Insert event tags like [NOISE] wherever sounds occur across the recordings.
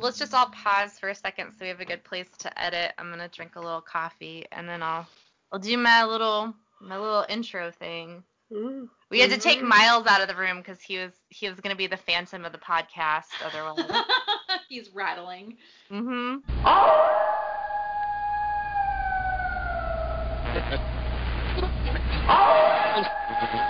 let's just all pause for a second so we have a good place to edit. I'm gonna drink a little coffee and then I'll I'll do my little my little intro thing. We had to take Mhm. Miles out of the room because he was he was gonna be the phantom of the podcast otherwise. [LAUGHS] He's rattling. mhm. Hello [LAUGHS]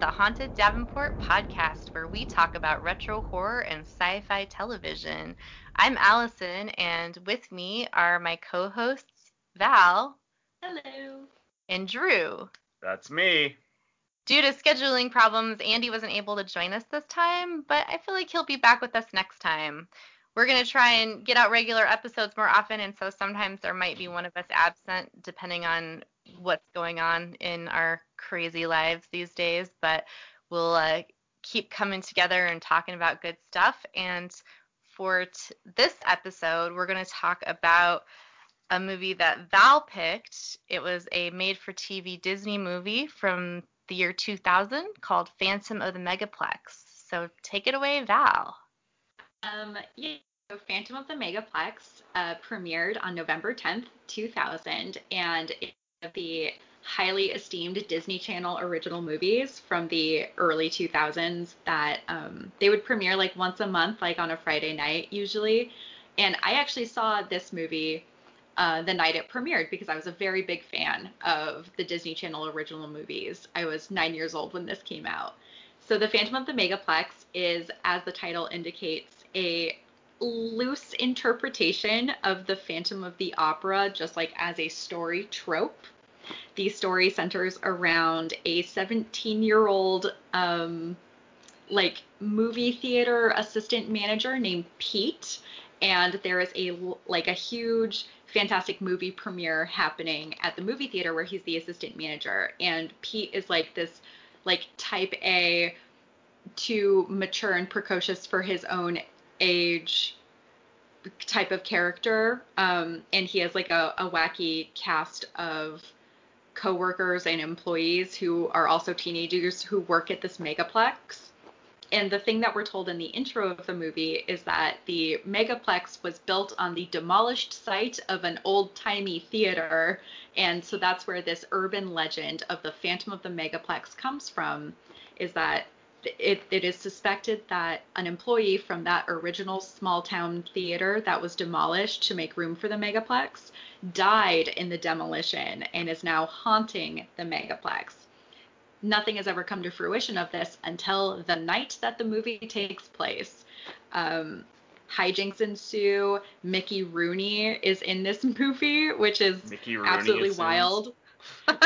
the Haunted Davenport podcast where we talk about retro horror and sci-fi television. I'm Allison and with me are my co-hosts Val Hello. and Drew. That's me. Due to scheduling problems, Andy wasn't able to join us this time, but I feel like he'll be back with us next time. We're going to try and get out regular episodes more often, and so sometimes there might be one of us absent depending on what's going on in our crazy lives these days, but we'll uh, keep coming together and talking about good stuff. And for t- this episode, we're going to talk about a movie that Val picked. It was a made for TV Disney movie from the year 2000 called Phantom of the Megaplex. So take it away, Val. Um, yeah. So Phantom of the Megaplex uh, premiered on November 10th, 2000, and one of the highly esteemed Disney Channel original movies from the early 2000s that um, they would premiere like once a month, like on a Friday night usually. And I actually saw this movie uh, the night it premiered because I was a very big fan of the Disney Channel original movies. I was nine years old when this came out. So, The Phantom of the Megaplex is, as the title indicates, a loose interpretation of the Phantom of the Opera, just like as a story trope. The story centers around a 17 year old, um, like, movie theater assistant manager named Pete. And there is a like a huge fantastic movie premiere happening at the movie theater where he's the assistant manager and Pete is like this like type A too mature and precocious for his own age type of character. Um, and he has like a, a wacky cast of coworkers and employees who are also teenagers who work at this megaplex. And the thing that we're told in the intro of the movie is that the megaplex was built on the demolished site of an old timey theater. And so that's where this urban legend of the Phantom of the Megaplex comes from, is that it, it is suspected that an employee from that original small town theater that was demolished to make room for the megaplex died in the demolition and is now haunting the megaplex. Nothing has ever come to fruition of this until the night that the movie takes place. Um, hijinks ensue. Mickey Rooney is in this [LAUGHS] movie, which is Mickey Rooney absolutely wild.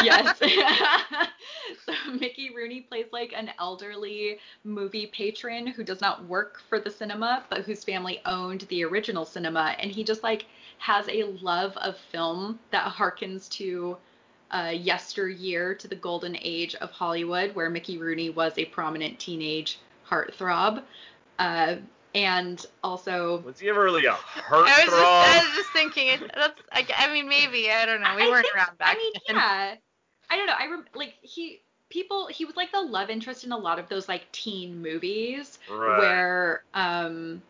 Yes. [LAUGHS] so Mickey Rooney plays like an elderly movie patron who does not work for the cinema, but whose family owned the original cinema, and he just like has a love of film that harkens to uh, yesteryear to the golden age of Hollywood, where Mickey Rooney was a prominent teenage heartthrob. Uh, and also Was he ever really a I was just, I was just thinking, that's, I, I mean, maybe, I don't know. We I weren't think- around back I mean, then. yeah. I don't know. I rem- like he people he was like the love interest in a lot of those like teen movies Right. where um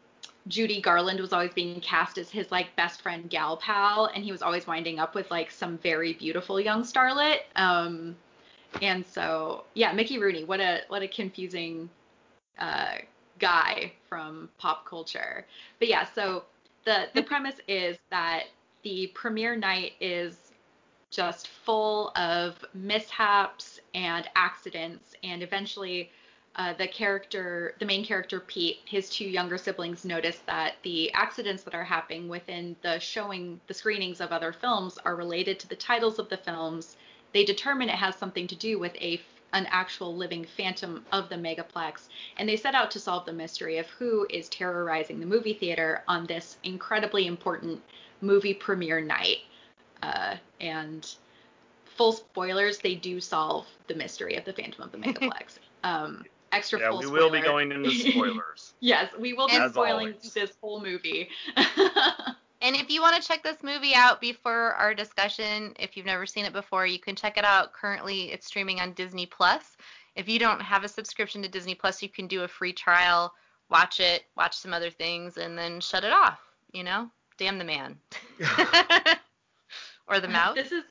Judy Garland was always being cast as his like best friend gal pal and he was always winding up with like some very beautiful young starlet. Um and so yeah, Mickey Rooney, what a what a confusing uh guy from pop culture. But yeah, so the the premise is that the premiere night is just full of mishaps and accidents and eventually uh, the character the main character pete his two younger siblings notice that the accidents that are happening within the showing the screenings of other films are related to the titles of the films they determine it has something to do with a an actual living phantom of the megaplex, and they set out to solve the mystery of who is terrorizing the movie theater on this incredibly important movie premiere night. Uh, and full spoilers, they do solve the mystery of the Phantom of the [LAUGHS] Megaplex. um, extra yeah, full we spoiler. will be going into [LAUGHS] spoilers. yes, we will be As spoiling always. this whole movie. [LAUGHS] And if you want to check this movie out before our discussion, if you've never seen it before, you can check it out. Currently, it's streaming on Disney Plus. If you don't have a subscription to Disney Plus, you can do a free trial, watch it, watch some other things, and then shut it off. You know, damn the man [LAUGHS] [LAUGHS] or the mouse. This is,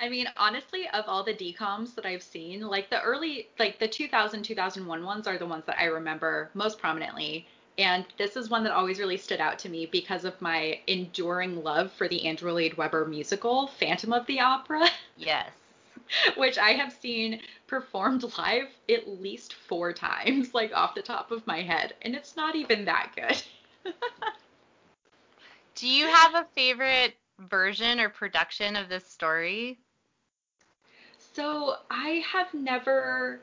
I mean, honestly, of all the DComs that I've seen, like the early, like the 2000, 2001 ones are the ones that I remember most prominently. And this is one that always really stood out to me because of my enduring love for the Andrew Lloyd Webber musical, Phantom of the Opera, [LAUGHS] Yes. which I have seen performed live at least four times, like off the top of my head. And it's not even that good. [LAUGHS] Do you have a favorite version or production of this story? So I have never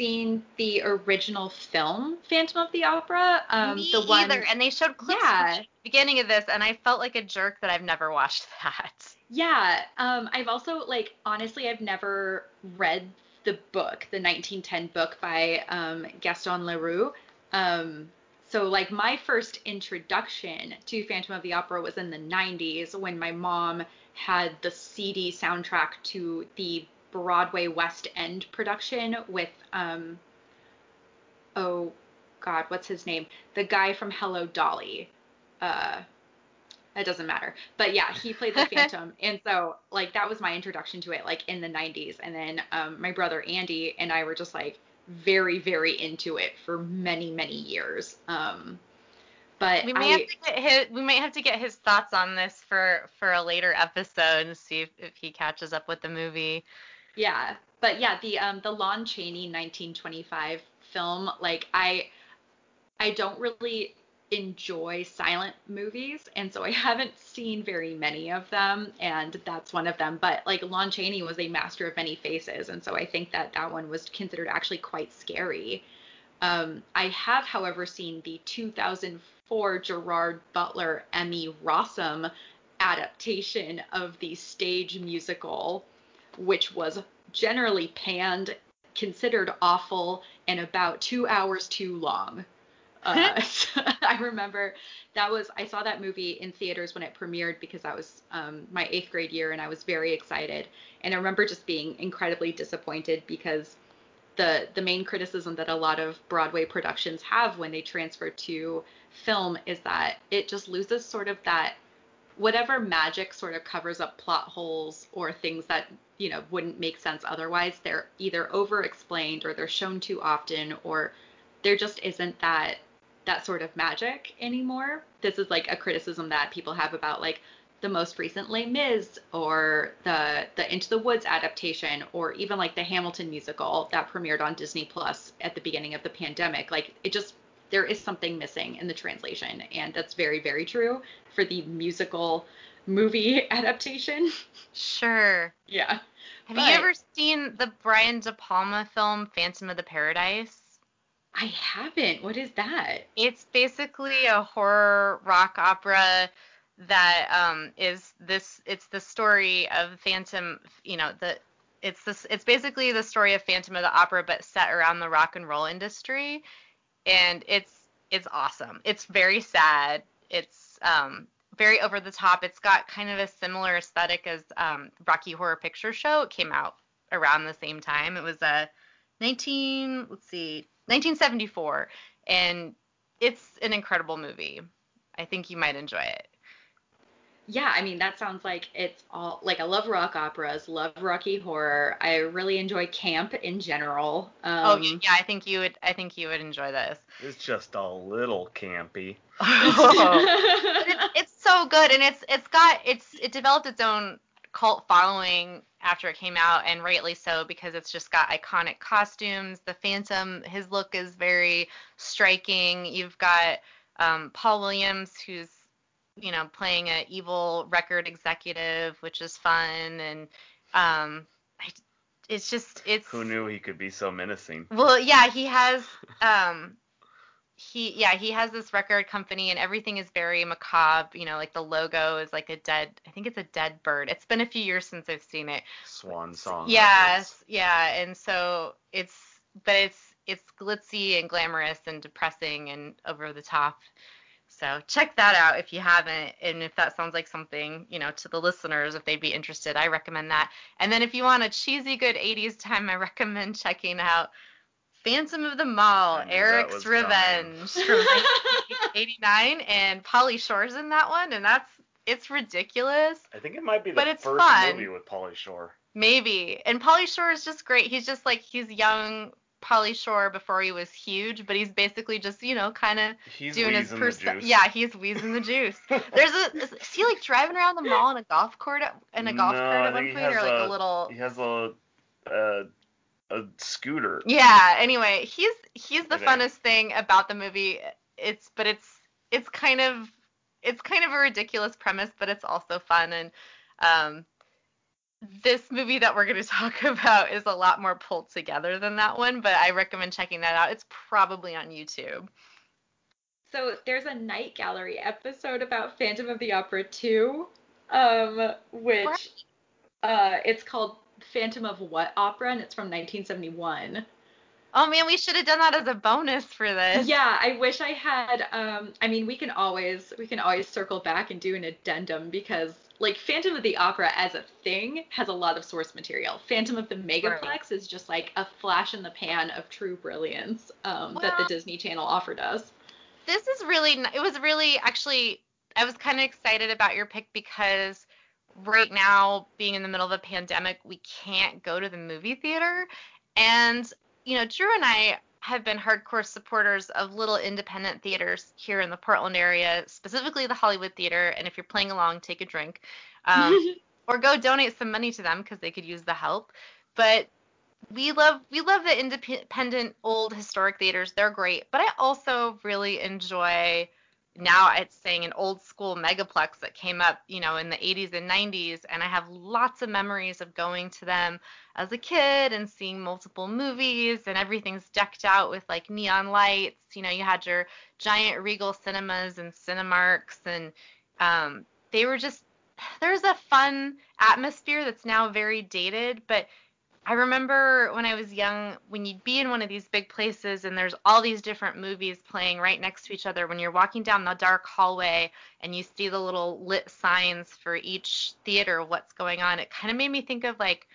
seen the original film Phantom of the Opera. Um, Me the one, either. And they showed clips Yeah. at the beginning of this, and I felt like a jerk that I've never watched [LAUGHS] that. yeah. Um, I've also like honestly, I've never read the book, the 1910 book by um, Gaston Leroux. Um, so like my first introduction to Phantom of the Opera was in the 90s when my mom had the CD soundtrack to the Broadway West End production with um oh god, what's his name? The guy from Hello Dolly. Uh it doesn't matter. But yeah, he played the [LAUGHS] Phantom. and so like that was my introduction to it like in the 90s and then um my brother Andy and I were just like very very into it for many many years. Um but We I may have to get his, we might have to get his thoughts on this for for a later episode and see if, if he catches up with the movie. Yeah, but yeah, the um the Lon Chaney 1925 film, like I I don't really enjoy silent movies, and so I [LAUGHS] haven't seen very many of them, and that's one of them. But like Lon Chaney was a master of many faces, and so I think that that one was considered actually quite scary. Um, I have, however, seen the 2004 Gerard Butler Emmy Rossum adaptation of the stage musical, which was generally panned, considered awful, and about two hours too long. [LAUGHS] Uh, [LAUGHS] I remember that was I saw that movie in theaters when it premiered because that was um, my eighth grade year and I was very excited. And I remember just being incredibly disappointed because the the main criticism that a lot of Broadway productions have when they transfer to film is that it just loses sort of that whatever magic sort of covers up plot holes or things that you know wouldn't make sense otherwise they're either over explained or they're shown too often or there just isn't that that sort of magic anymore. This is like a criticism that people have about like the most recent Les Mis or the the Into the Woods adaptation or even like the Hamilton musical that premiered on Disney Plus at the beginning of the pandemic. Like it just there is something missing in the translation and that's very very true for the musical movie [LAUGHS] adaptation. Sure. yeah. Have But- you ever seen the Brian De Palma film Phantom of the Paradise? i haven't. What is that? It's basically a horror rock opera that um is this it's the story of Phantom, you know, the it's this it's basically the story of Phantom of the Opera but set around the rock and roll industry and it's it's awesome. It's very sad. It's um very over the top. It's got kind of a similar aesthetic as um Rocky Horror Picture Show. It came out around the same time. It was a 19 let's see 1974 and it's an incredible movie. I think you might enjoy it. Yeah i mean that sounds like it's all like i love rock operas love rocky horror i really enjoy camp in general um, oh yeah, yeah, I think you would I think you would enjoy this. It's just a little campy. [LAUGHS] [LAUGHS] it's, it's so good and it's it's got it's it developed its own cult following after it came out and rightly so because it's just got iconic costumes the phantom his look is very striking you've got um, paul williams who's you know playing a evil record executive which is fun and um I, it's just it's Who knew he could be so menacing? Well, yeah, he has um he yeah, he has this record company and everything is very macabre, you know, like the logo is like a dead I think it's a dead bird. It's been a few years since I've seen it. Swan song. Yes, yeah, and so it's but it's it's glitzy and glamorous and depressing and over the top. So check that out if you haven't, and if that sounds like something, you know, to the listeners, if they'd be interested, I recommend that. And then if you want a cheesy good 80s time, I [LAUGHS] recommend checking out Phantom of the Mall, I knew that Eric's was coming. Revenge [LAUGHS] from 1989, and Pauly Shore's in that one, and that's it's ridiculous. I think it might be the But it's first fun. movie with Pauly Shore. Maybe. And Pauly Shore is just great. He's just like he's young Pauly Shore before he was huge, but he's basically just, you know, kind of doing his wheezing the perso- juice. Yeah, he's wheezing the juice. There's a is, he like driving around the mall in a golf cart in a golf No, cart at one point or like a, a- little He has a a, a scooter. Yeah, anyway, he's he's the Okay. funnest thing about the movie. It's but it's it's kind of it's kind of a ridiculous premise, but it's also fun and um this movie that we're going [LAUGHS] to talk about is a lot more pulled together than that one, but I recommend checking that out. It's probably on YouTube. So there's a night gallery episode about Phantom of the Opera 2, um, which uh, it's called Phantom of What Opera, and it's from 1971. Oh man, we should have done that as a bonus for this. Yeah, I wish I had. Um, I mean, we can always we can always circle back and do an addendum because like Phantom of the Opera as a thing has a lot of source material. Phantom of the Megaplex Right. is just like a flash in the pan of true brilliance um, that the Disney Channel offered us. this is really, it was really actually i was kind of excited about your pick because right now being in the middle of a pandemic we can't go to the movie theater and you know drew and i have been hardcore supporters of little independent theaters here in the portland area specifically the hollywood theater and if you're playing along take a drink um, [LAUGHS] or go donate some money to them because they could use the help. But we love we love the independent old historic theaters. They're great. But I also really enjoy now it's saying an old school megaplex that came up, you know, in the 80s and 90s and I have lots of memories of going to them as a kid and seeing multiple movies and everything's decked out with like neon lights. You know, you had your giant Regal cinemas and Cinemarks and um they were just there's a fun atmosphere that's now very dated, but I remember when I was young, when you'd be in one of these big places and there's all these different movies playing right next to each other, when you're walking down the dark hallway and you see the little lit signs for each theater, of what's going on, it kind of made me think of like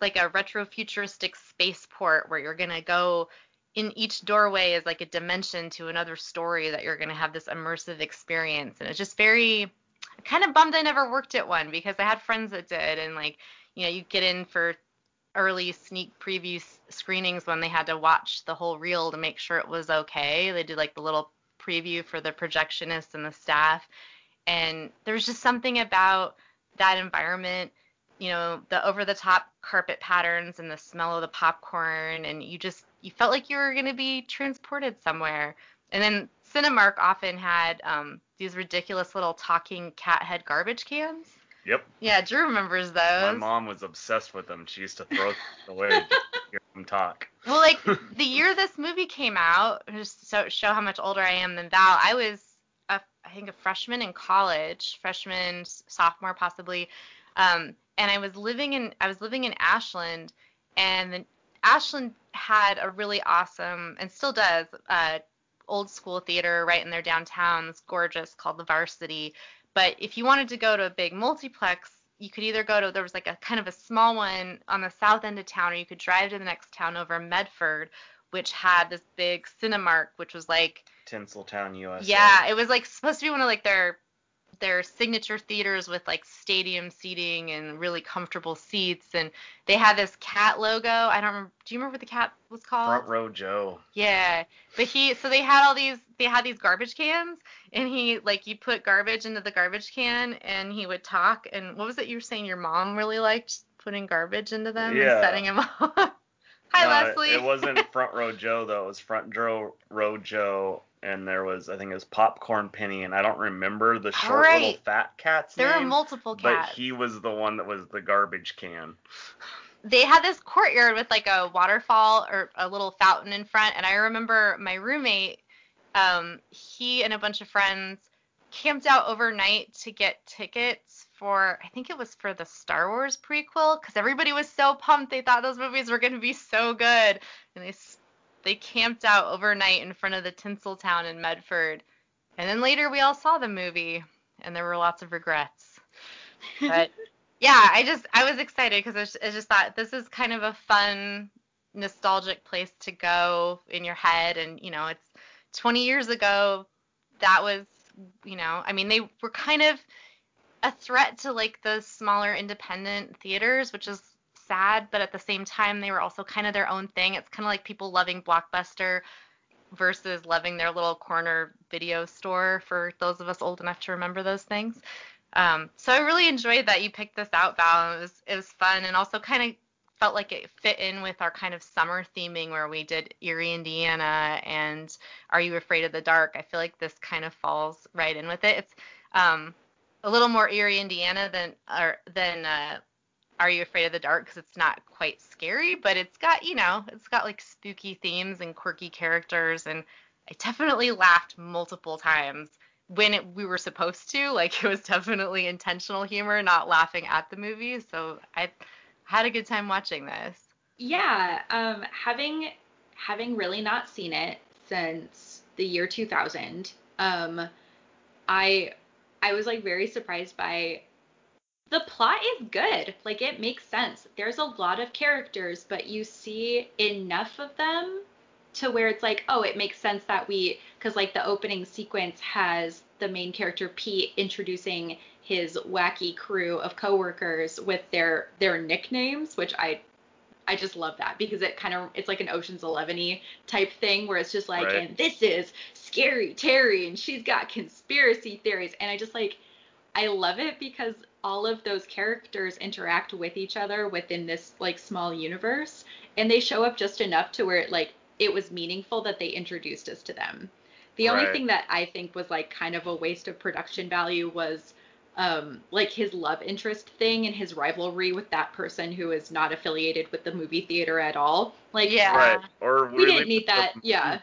like a retro futuristic spaceport where you're gonna go in each doorway is like a dimension to another story that you're gonna have this immersive experience, and it's just very kind of bummed I never worked at one because I had friends that did, and like, you know, you get in for early sneak preview screenings when they had to watch the whole reel to make sure it was okay. They did like the little preview for the projectionist and the staff, and there was just something about that environment, you know, the over the top carpet patterns and the smell of the popcorn, and you just you felt like you were gonna be transported somewhere. And then Cinemark often had um, these ridiculous little talking cat head garbage cans. Yep. Yeah, Drew remembers those. My mom was obsessed with them. She used to throw them [LAUGHS] away to hear them talk. Well, like [LAUGHS] the year this movie came out, just to show how much older I am than Val, I was, a, I think, a freshman in college, freshman, sophomore possibly, um, and I was living in, I was living in Ashland, and Ashland had a really awesome, and still does, uh, old school theater right in their downtown. It's gorgeous, called the Varsity. But if you wanted to go to a big multiplex, you could either go to there was like a kind of a small one on the south end of town, or you could drive to the next town over Medford, which had this big Cinemark, which was like Tinseltown, USA. yeah, it was like supposed to be one of like their their signature theaters with like stadium seating and really comfortable seats and they had this cat logo. I don't remember do you remember what the cat was called? Front row Joe. Yeah, but he so they had all these they had these garbage cans and he like you put garbage into the garbage can and he would talk and what was it you were saying your mom really liked putting garbage into them Yeah. and setting them off. [LAUGHS] Hi No, Leslie. It wasn't [LAUGHS] front row Joe though. It was front row row Joe, and there was I think it was popcorn penny, and I don't remember the short little fat cat's there name. are multiple cats. but he was the one that was the garbage can. they had this courtyard with like a waterfall or a little fountain in front, and I remember my roommate, um, he and a bunch of friends camped out overnight to get tickets for I think it was for the Star Wars prequel because everybody was so pumped they thought those movies were going to be so good and they they camped out overnight in front of the Tinseltown in Medford. And then later we all saw the movie and there were lots of regrets. But [LAUGHS] yeah I just I was excited because I, I just thought this is kind of a fun nostalgic place to go in your head. And you know it's 20 years ago that was you know I mean they were kind of a threat to like the smaller independent theaters, which is sad, but at the same time they were also kind of their own thing. It's kind of like people loving Blockbuster versus loving their little corner video store for those of us old enough to remember those things. Um, so I really enjoyed that you picked this out, Val. It was it was fun and also kind of felt like it fit in with our kind of summer theming where we did Eerie, Indiana and Are You Afraid of the Dark. I feel like this kind of falls right in with it. It's um, a little more eerie Indiana than or than uh, Are You Afraid of the Dark because it's not quite scary, but it's got you know it's got like spooky themes and quirky characters, and I definitely laughed multiple times when it, we were supposed to. [LAUGHS] Like it was definitely intentional humor, not laughing at the movie. So I had a good time watching this. Yeah, um, having having really not seen it since the year 2000, um, I I was like very surprised by the plot is good. Like it makes sense. There's a lot of characters, but you see enough of them to where it's like, oh, it makes sense that we cuz like the opening sequence has the main character Pete introducing his wacky crew of coworkers with their their nicknames, which I I just love that because it kind of it's like an Ocean's 11 type thing where it's just like right. and this is scary Terry and she's got conspiracy theories and I just like I love it because all of those characters interact with each other within this like small universe and they show up just enough to where it like it was meaningful that they introduced us to them. The right. only thing that I think was like kind of a waste of production value was um, like his love interest thing and his rivalry with that person who is not affiliated with the movie theater at all. Like, yeah, right. Or we really didn't need that. Yeah.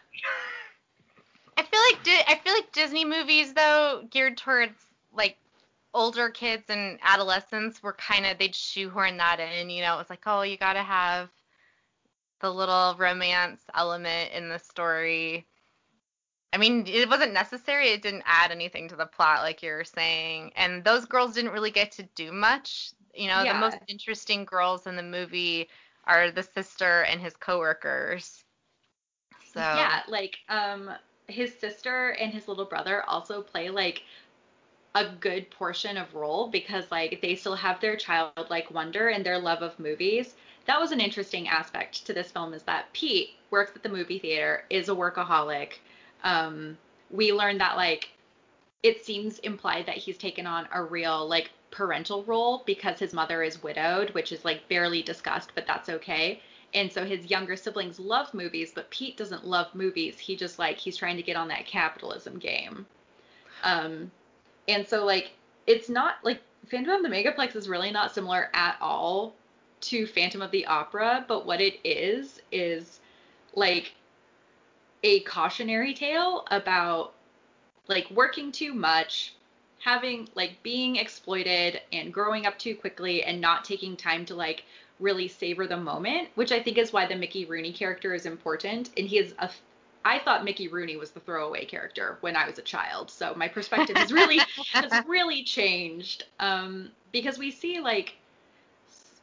I feel like Di- I feel like Disney movies though geared towards like older kids and adolescents were kind of they'd shoehorn that in. You know, it was like, oh, you gotta have the little romance element in the story. I mean, it wasn't necessary. It didn't add anything to the plot, like you were saying. And those girls didn't really get to do much. You know, yeah. the most interesting girls in the movie are the sister and his coworkers. So yeah, like um, his sister and his little brother also play like a good portion of role because like they still have their childlike wonder and their love of movies. That was an interesting aspect to this film is that Pete works at the movie theater, is a workaholic um, we learned that like it seems implied that he's taken on a real like parental role because his mother is widowed, which is like barely discussed, but that's okay. And so his younger siblings love movies, but Pete doesn't love movies. He just like he's trying to get on that capitalism game. Um, and so like it's not like Phantom of the Megaplex is really not similar at all to Phantom of the Opera, but what it is is like a cautionary tale about like working too much, having like being exploited and growing up too quickly and not taking time to like really savor the moment, which I think is why the Mickey Rooney character is important. And he is a I thought Mickey Rooney was the throwaway character when I was a child. So my perspective has really [LAUGHS] has really changed. Um, because we see like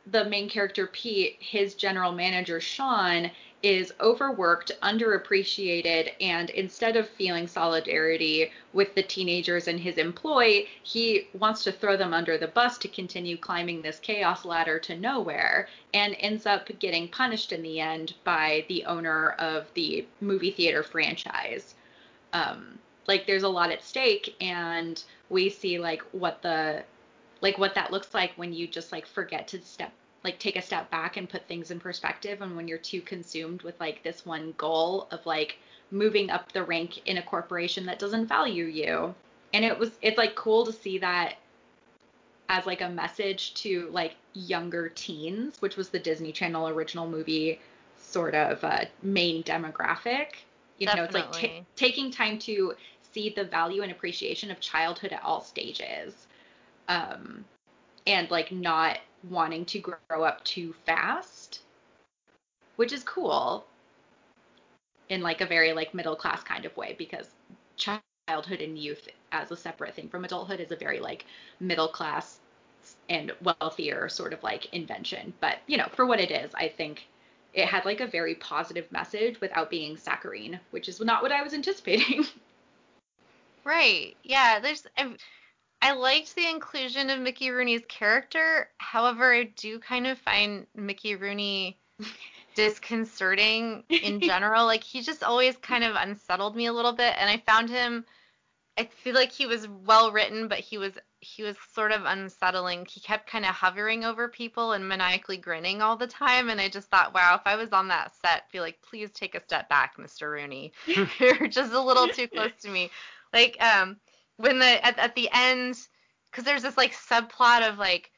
the main character Pete, his general manager Sean, is overworked, underappreciated, and instead of feeling solidarity with the teenagers and his employ, he wants to throw them under the bus to continue climbing this chaos ladder to nowhere and ends up getting punished in the end by the owner of the movie theater franchise. Um, like there's a lot at stake and we see like what the like what that looks like when you just like forget to step like take a step back and put things in perspective and when you're too consumed with like this one goal of like moving up the rank in a corporation that doesn't value you and it was it's like cool to see that as like a message to like younger teens, which was the Disney Channel original movie sort of uh, main demographic. You know, it's like Definitely. taking time to see the value and appreciation of childhood at all stages. Um, and like not wanting to grow up too fast, which is cool in like a very like middle class kind of way because childhood and youth as a separate thing from adulthood is a very like middle class and wealthier sort of like invention. But you know, for what it is, I think it had like a very positive message without being saccharine, which is not what I was [LAUGHS] anticipating. Right. Yeah. There's. I, I liked the inclusion of Mickey Rooney's character. However, I do kind of find Mickey Rooney [LAUGHS] disconcerting in [LAUGHS] general. like he just always kind of unsettled me a little bit, and I found him. I feel like he was well written, but he was he was sort of unsettling. He kept kind of hovering over people and maniacally grinning all the time, and I just thought, wow, if I was on that set, I'd be like, please take a step back, Mr. Rooney. [LAUGHS] You're just a little too close to me. Like um when the at, at the end because there's this like subplot of like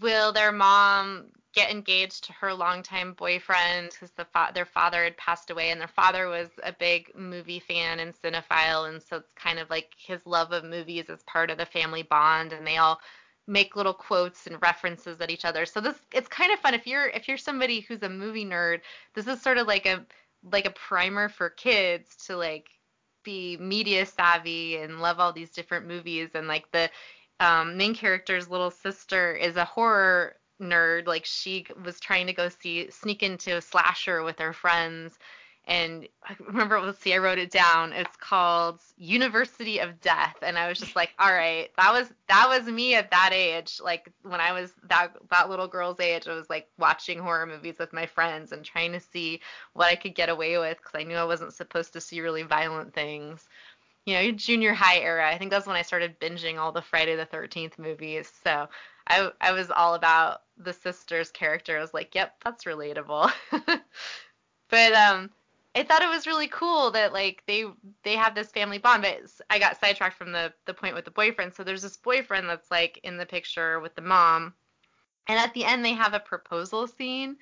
will their mom get engaged to her longtime boyfriend because the fa- their father had passed away and their father was a big movie fan and cinephile and so it's kind of like his love of movies is part of the family bond and they all make little quotes and references at each other. So this it's kind of fun. If you're if you're somebody who's a movie nerd this is sort of like a like a primer for kids to like be media savvy and love all these different movies and like the um, main character's little sister is a horror nerd. Like she was trying to go see sneak into a slasher with her friends and I [LAUGHS] remember let's see I wrote it down it's called University of Death and I was just like all right that was that was me at that age like when I was that that little girl's age I was like watching horror movies with my friends and trying to see what I could get away with because I knew I wasn't supposed to see really violent things you know, junior high era. I think that's when I started binging all the Friday the 13th movies. So I I was all about the sister's character. I was like, yep, that's relatable. [LAUGHS] but um I thought it was really cool that like they they have this family bond. But I got sidetracked from the the point with the boyfriend. So there's this boyfriend that's like in the picture with the mom, and at the end they have a proposal scene,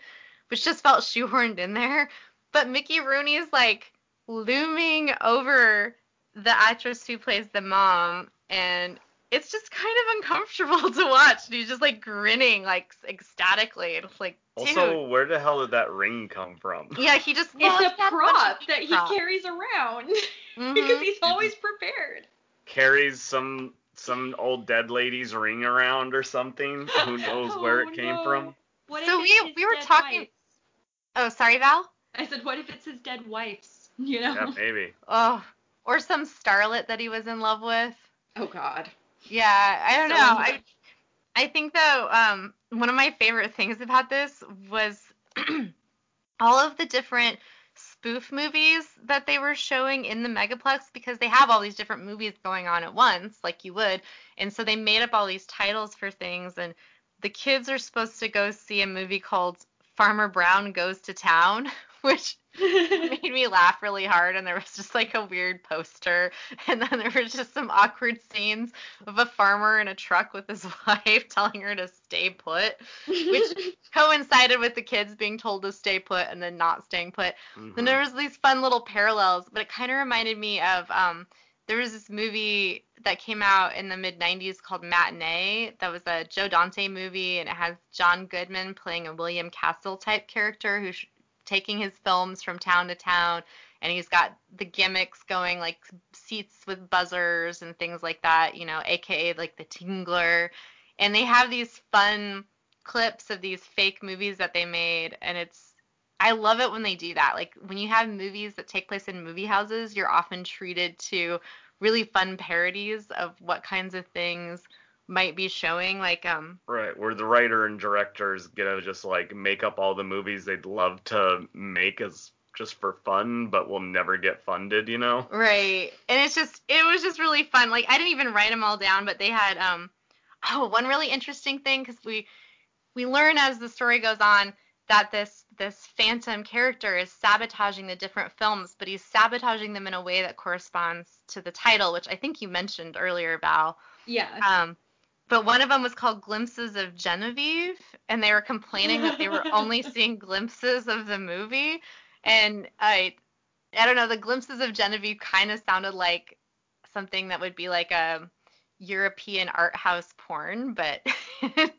which just felt shoehorned in there. But Mickey Rooney is like looming over the actress who plays the mom, and it's just kind of uncomfortable [LAUGHS] to watch. And he's just like grinning, like ecstatically. And it's like, dude. Also, where the hell did that ring come from? yeah, he just it's a got prop that he props. carries around [LAUGHS] Mhm. because he's always prepared. Carries some some old dead lady's ring around or something. Who [LAUGHS] knows where Oh, it came no. from? What So if we- we were talking- wife? Oh, sorry, Val. I said, what if it's his dead wife's? You know? Yeah, maybe. Oh, or some starlet that he was in love with. Oh God. Yeah, I don't So know. much. I I think though, um, one of my favorite things about this was [CLEARS THROAT] all of the different spoof movies that they were showing in the Megaplex because they have all these different movies going on at once, like you would. And so they made up all these titles for things and the kids are supposed to go see a movie called Farmer Brown Goes to Town, [LAUGHS] which [LAUGHS] made me laugh really hard and there was just like a weird poster [LAUGHS] and then there were just some awkward scenes of a farmer in a truck with his [LAUGHS] wife telling her to stay put which coincided with the kids being told to stay put and then not staying put Mhm. then there was these fun little parallels but it kind of reminded me of um there was this movie that came out in the mid 90s called Matinee that was a Joe Dante movie and it has John Goodman playing a William Castle type character who's taking his films from town to town and he's got the gimmicks going like seats with buzzers and things like that, you know, aka like the Tingler. And they have these fun clips of these fake movies that they made and it's I love it when they do that. Like when you have movies that take place in movie houses, you're often treated to really fun parodies of what kinds of things might be showing like um Right, where the writer and directors get to just like make up all the movies they'd love to make as just for fun, but will never get funded, you know? Right. And it's just it was just really fun. Like I didn't even write them all down, but they had um oh, one really interesting thing cuz we we learn as the story goes on that this this phantom character is sabotaging the different films, but he's sabotaging them in a way that corresponds to the title, which I think you mentioned earlier, Val. yeah. Um but one of them was called Glimpses of Genevieve, and they were complaining that they were [LAUGHS] only seeing glimpses of the movie. And I, I don't know, the Glimpses of Genevieve kind of sounded like something that would be like a European art house porn, but [LAUGHS]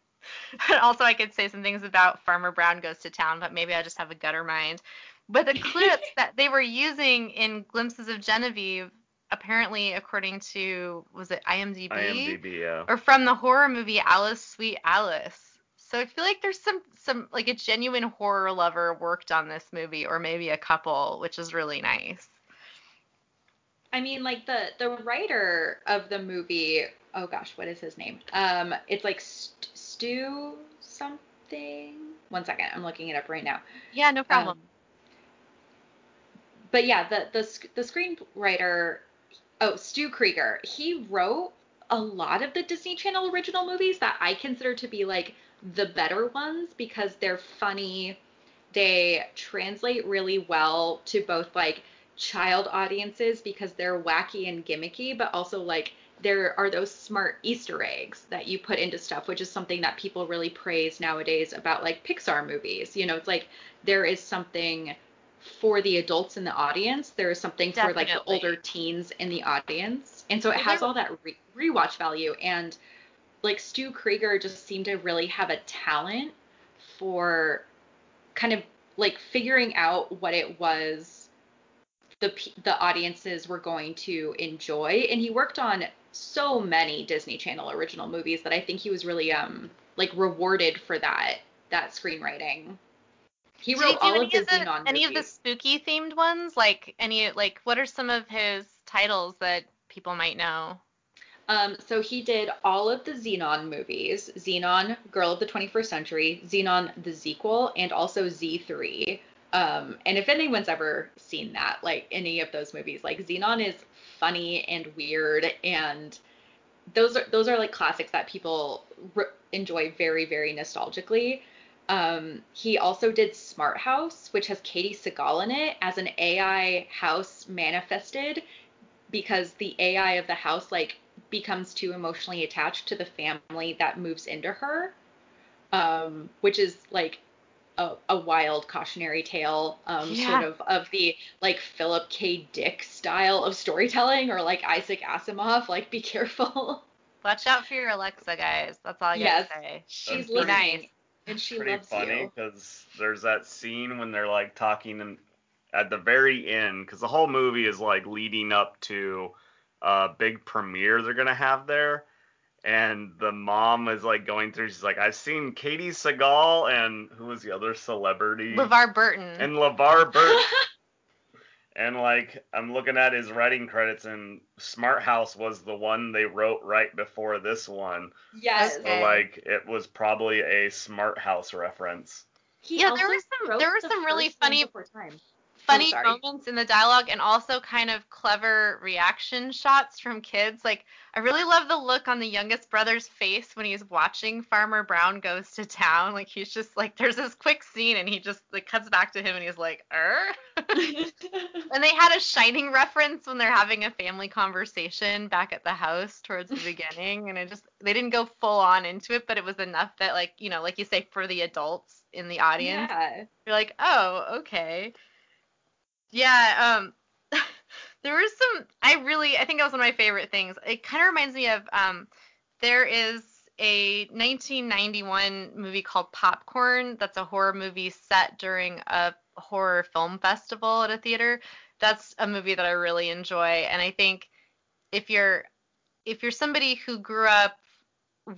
also I could say some things about Farmer Brown Goes to Town, but maybe I just have a gutter mind. But the clips [LAUGHS] that they were using in Glimpses of Genevieve apparently according to was it IMDb? IMDb, yeah. Or from the horror movie Alice Sweet Alice. So I feel like there's some some like a genuine horror lover worked on this movie or maybe a couple, which is really nice. I mean like the the writer of the movie, oh gosh, what is his name? Um it's like St- Stu something. One second, I'm looking it up right now. Yeah, no problem. Um, but yeah, the the the screenwriter oh, Stu Krieger. He wrote a lot of the Disney Channel original movies that I consider to be like the better ones because they're funny. They translate really well to both like child audiences because they're wacky and gimmicky, but also like there are those smart Easter eggs that you put into stuff, which is something that people really praise nowadays about like Pixar movies. You know, it's like there is something for the adults in the audience. There is something Definitely. for like the older teens in the audience, and so it has all that re- rewatch value. And like Stu Krieger just seemed to really have a talent for kind of like figuring out what it was the the audiences were going to enjoy and he worked on so many Disney Channel original movies that I think he was really um like rewarded for that that screenwriting. He wrote he all of the, Zenon Any of the spooky themed ones? Like any like what are some of his titles that people might know? Um, so he did all of the Zenon movies, Zenon, Girl of the 21st Century, Zenon the sequel, and also Z3. Um, and if anyone's ever seen that, like any of those movies, like Zenon is funny and weird, and those are those are like classics that people re- enjoy very very nostalgically. Um, he also did Smart House, which has Katey Sagal in it as an AI house manifested because the AI of the house like becomes too emotionally attached to the family that moves into her, um, which is like a, a wild cautionary tale, um, yeah. sort of of the like Philip K. Dick style of storytelling, or like Isaac Asimov. Like, be [LAUGHS] careful. Watch out for your Alexa, guys. That's all I gotta say. She's listening. Nice and she pretty loves funny because there's that scene when they're like talking and at the very end because the whole movie is like leading up to a big premiere they're gonna have there. And the mom is like going through she's like i've seen katey sagal and who was the other celebrity? Levar burton. And levar burton [LAUGHS] And like I'm looking at his writing credits, and Smart House was the one they wrote right before this one. Yes. So like it was probably a Smart House reference. He yeah, there was some there were some really funny funny oh, moments in the dialogue and also kind of clever reaction shots from kids. Like I really love the look on the youngest brother's face when he's watching Farmer Brown goes to town. Like he's just like there's this quick scene and he just like cuts back to him and he's like, "Er." [LAUGHS] and they had a shining reference when they're having a family conversation back at the house towards the beginning and it just they didn't go full on into it, but it was enough that like, you know, like you say for the adults in the audience. Yeah. You're like, "Oh, okay." Yeah, um [LAUGHS] there was some I really I think that was one of my favorite things. It kind of reminds me of um there is a 1991 movie called Popcorn that's a horror movie set during a horror film festival at a theater. That's a movie that I really enjoy and I think if you're if you're somebody who grew up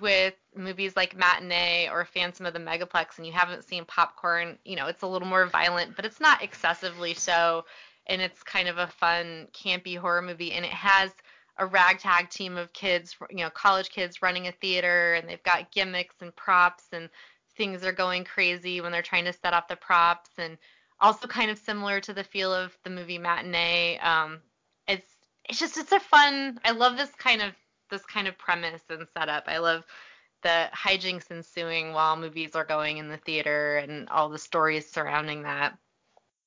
with movies like Matinee or Phantom of the Megaplex and you haven't seen Popcorn, you know, it's a little more violent, but it's not excessively so. And it's kind of a fun, campy horror movie. And it has a ragtag team of kids, you know, college kids running a theater, and they've got gimmicks and props, and things are going crazy when they're trying to set up the props. And also kind of similar to the feel of the movie Matinee. Um, it's it's just it's a fun. I love this kind of this kind of premise and setup. I love the hijinks ensuing while movies are going in the theater and all the stories surrounding that.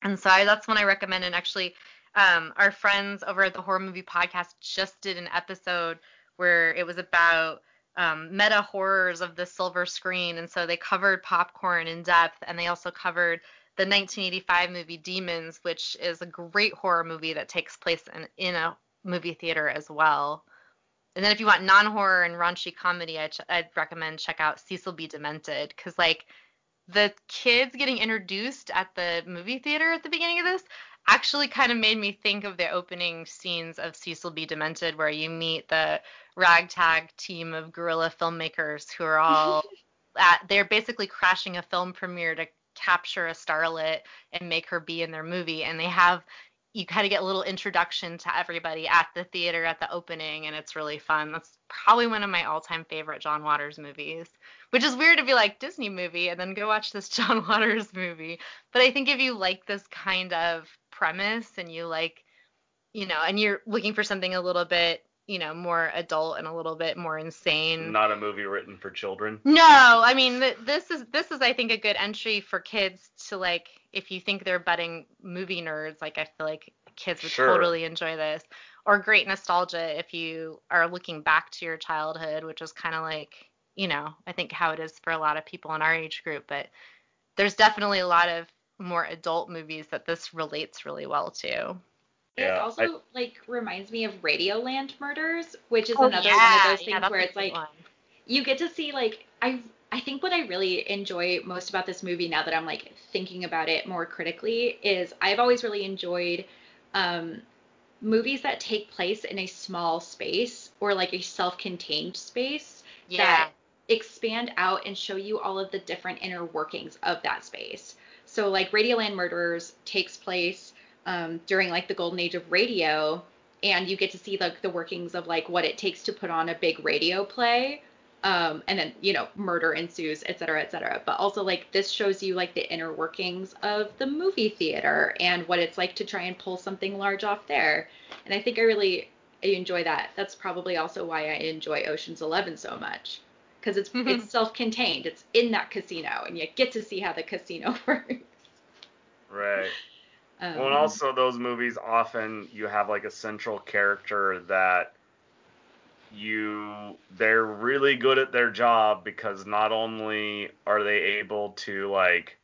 And so I, that's one I recommend. And actually, um, our friends over at the Horror Movie Podcast just did an episode where it was about um, meta horrors of the silver screen, and so they covered popcorn in depth, and they also covered the 1985 movie Demons, which is a great horror movie that takes place in, in a movie theater as well. And then if you want non-horror and raunchy comedy, I'd, I'd recommend check out Cecil B. Demented because like the kids getting introduced at the movie theater at the beginning of this actually kind of made me think of the opening scenes of Cecil B. Demented, where you meet the ragtag team of guerrilla filmmakers who are all [LAUGHS] at, they're basically crashing a film premiere to capture a starlet and make her be in their movie. And they have you kind of get a little introduction to everybody at the theater at the opening, and it's really fun. That's probably one of my all-time favorite John Waters movies, which is weird to be like Disney movie and then go watch this [LAUGHS] John Waters movie. But I think if you like this kind of premise and you like, you know, and you're looking for something a little bit you know more adult and a little bit more insane. Not a movie written for children. No, I mean th- this is this is I think a good entry for kids to like if you think they're budding movie nerds, like I feel like kids would sure. totally enjoy this. Or great nostalgia if you are looking back to your childhood, which is kind of like, you know, I think how it is for a lot of people in our age group, but there's definitely a lot of more adult movies that this relates really well to. Yeah, it also I, like reminds me of Radioland Murders, which is oh, another yeah. one of those things yeah, where it's like one. you get to see like I I think what I really enjoy most about this movie now that I'm like thinking about it more critically is I've always really enjoyed um, movies that take place in a small space or like a self-contained space yeah. that expand out and show you all of the different inner workings of that space. So like Radioland Murders takes place um, during like the golden age of radio and you get to see like the workings of like what it takes to put on a big radio play um, and then you know murder ensues et cetera et cetera. But also like this shows you like the inner workings of the movie theater and what it's like to try and pull something large off there. And i think i really enjoy that. That's probably also why i enjoy oceans 11 so much because it's mm-hmm. it's self-contained. It's in that casino and you get to see how the casino [LAUGHS] works. Right. Um, well, and also those movies often you have like a central character that you they're really good at their job because not only are they able to like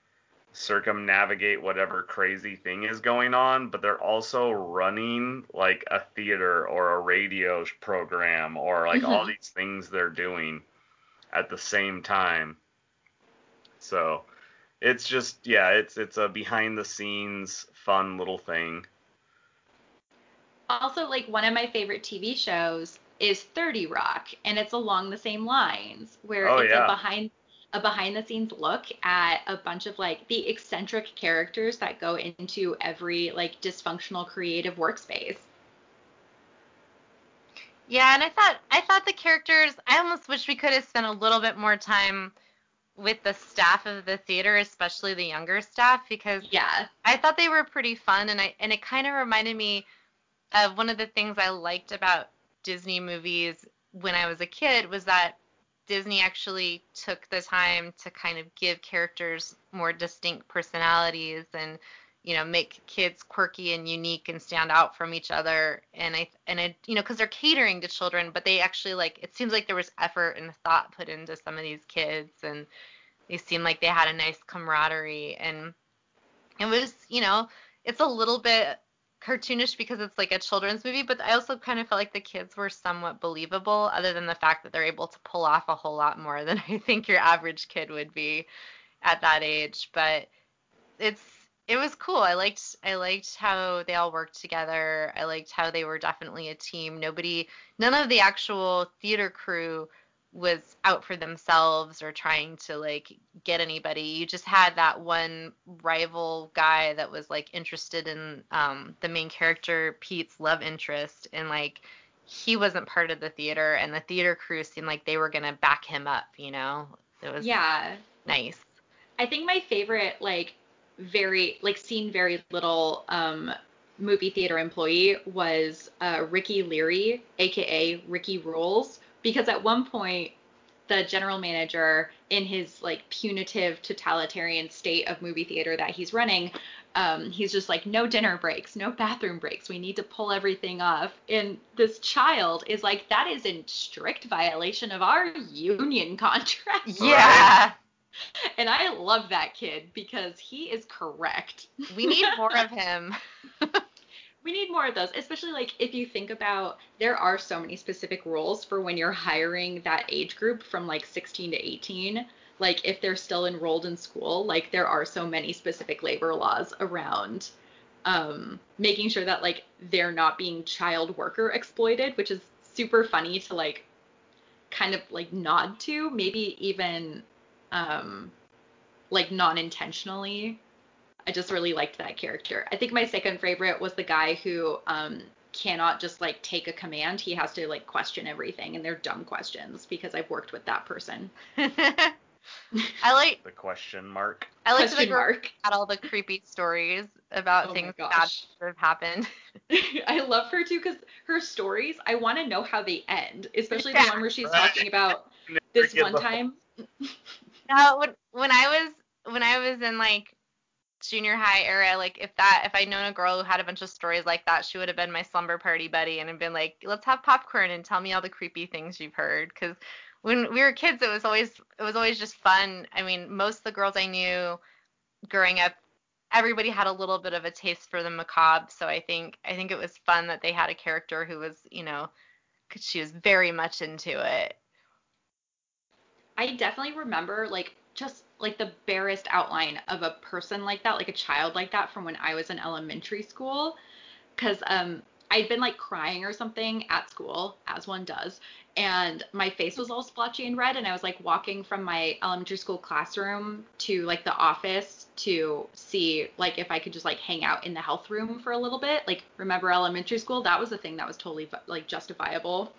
circumnavigate whatever crazy thing is going on, but they're also running like a theater or a radio program or like mm-hmm. all these things they're doing at the same time. So it's just yeah, it's it's a behind the scenes fun little thing. Also, like one of my favorite TV shows is 30 Rock, and it's along the same lines where oh, it's yeah. a behind a behind the scenes look at a bunch of like the eccentric characters that go into every like dysfunctional creative workspace. Yeah, and I thought I thought the characters I almost wish we could have spent a little bit more time with the staff of the theater, especially the younger staff, because yeah, I thought they were pretty fun, and I and it kind of reminded me of one of the things I liked about Disney movies when I was a kid was that Disney actually took the time to kind of give characters more distinct personalities and you know make kids quirky and unique and stand out from each other. And i and I you know because they're catering to children but they actually like it seems like there was effort and thought put into some of these kids and they seemed like they had a nice camaraderie. And it was you know it's a little bit cartoonish because it's like a children's movie but i also kind of felt like the kids were somewhat believable other than the fact that they're able to pull off a whole lot more than [LAUGHS] i think your average kid would be at that age but it's it was cool. I liked I liked how they all worked together. I liked how they were definitely a team. Nobody none of the actual theater crew was out for themselves or trying to like get anybody. You just had that one rival guy that was like interested in um the main character Pete's love interest and like he wasn't part of the theater and the theater crew seemed like they were going to back him up, you know. It was Yeah. Nice. I think my favorite like very like seen very little um, movie theater employee was uh, Ricky Leary, aka Ricky Rules, because at one point the general manager in his like punitive totalitarian state of movie theater that he's running, um, he's just like, no dinner breaks, no bathroom breaks. We need to pull everything off. And this child is like, that is in strict violation of our union contract. [LAUGHS] Yeah. [LAUGHS] And I love that kid because he is correct. We need more of [LAUGHS] him. We need more of those, especially like if you think about there are so many specific rules for when you're hiring that age group from like 16 to 18. Like if they're still enrolled in school, like there are so many specific labor laws around um, making sure that like they're not being child worker exploited, which is super funny to like kind of like nod to, maybe even um, like non-intentionally I just really liked that character. I think my second favorite was the guy who um, cannot just like take a command. He has to like question everything, and they're dumb questions because I've worked with that person. [LAUGHS] I like The question mark. I like Question the girl mark. had all the creepy stories about Oh things that have happened. [LAUGHS] I love her too because her stories. I want to know how they end, especially the one where she's talking about [LAUGHS] this one time. No, when when I was when I was in like junior high era, like if that if I'd known a girl who had a bunch of stories like that, she would have been my slumber party buddy and have been like, let's have popcorn and tell me all the creepy things you've heard. Because when we were kids, it was always it was always just fun. I mean, most of the girls I knew growing up, everybody had a little bit of a taste for the macabre. So I think I think it was fun that they had a character who was, you know, 'cause she was very much into it. I definitely remember like just like the barest outline of a person like that, like a child like that from when I was in elementary school. Cause um I'd been like crying or something at school, as one does, and my face was all splotchy and red, and I was like walking from my elementary school classroom to like the office to see like if I could just like hang out in the health room for a little bit. Like remember elementary school? That was a thing that was totally like justifiable.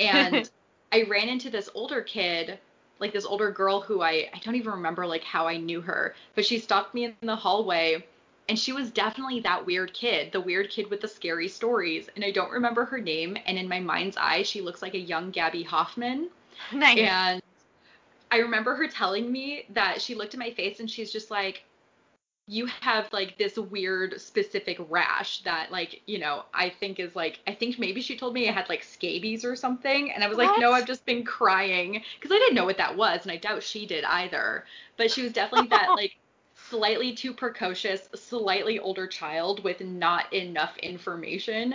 And [LAUGHS] I ran into this older kid like this older girl who I I don't even remember like how I knew her, but she stopped me in the hallway and she was definitely that weird kid, the weird kid with the scary stories, and I don't remember her name and in my mind's eye she looks like a young Gabby Hoffman [LAUGHS] nice. and I remember her telling me that she looked at my face and she's just like you have like this weird specific rash that like you know i think is like i think maybe she told me i had like scabies or something and i was like no i've just been crying because i didn't know what that was and i doubt she did either but she was definitely that [LAUGHS] like slightly too precocious slightly older child with not enough information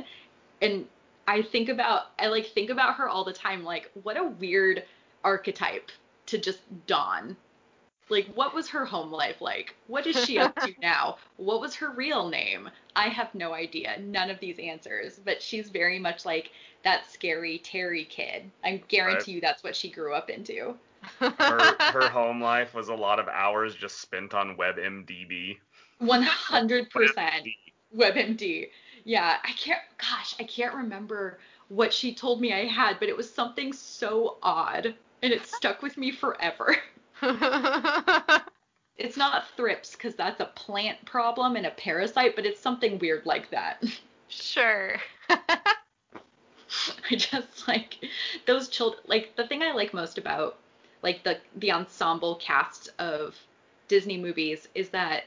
and i think about i like think about her all the time like what a weird archetype to just don like, what was her home life like? What is she up to [LAUGHS] now? What was her real name? I have no idea. None of these answers. But she's very much like that scary Terry kid. I guarantee you that's what she grew up into. Her [LAUGHS] her home life was a lot of hours just spent on WebMDB. 100% WebMD. Yeah, I can't, gosh, I can't remember what she told me I had, but it was something so odd. And it stuck with me forever. [LAUGHS] [LAUGHS] It's not thrips because that's a plant problem and a parasite, but it's something weird like that. sure. [LAUGHS] I just like those children. Like the thing I like most about like the the ensemble cast of Disney movies is that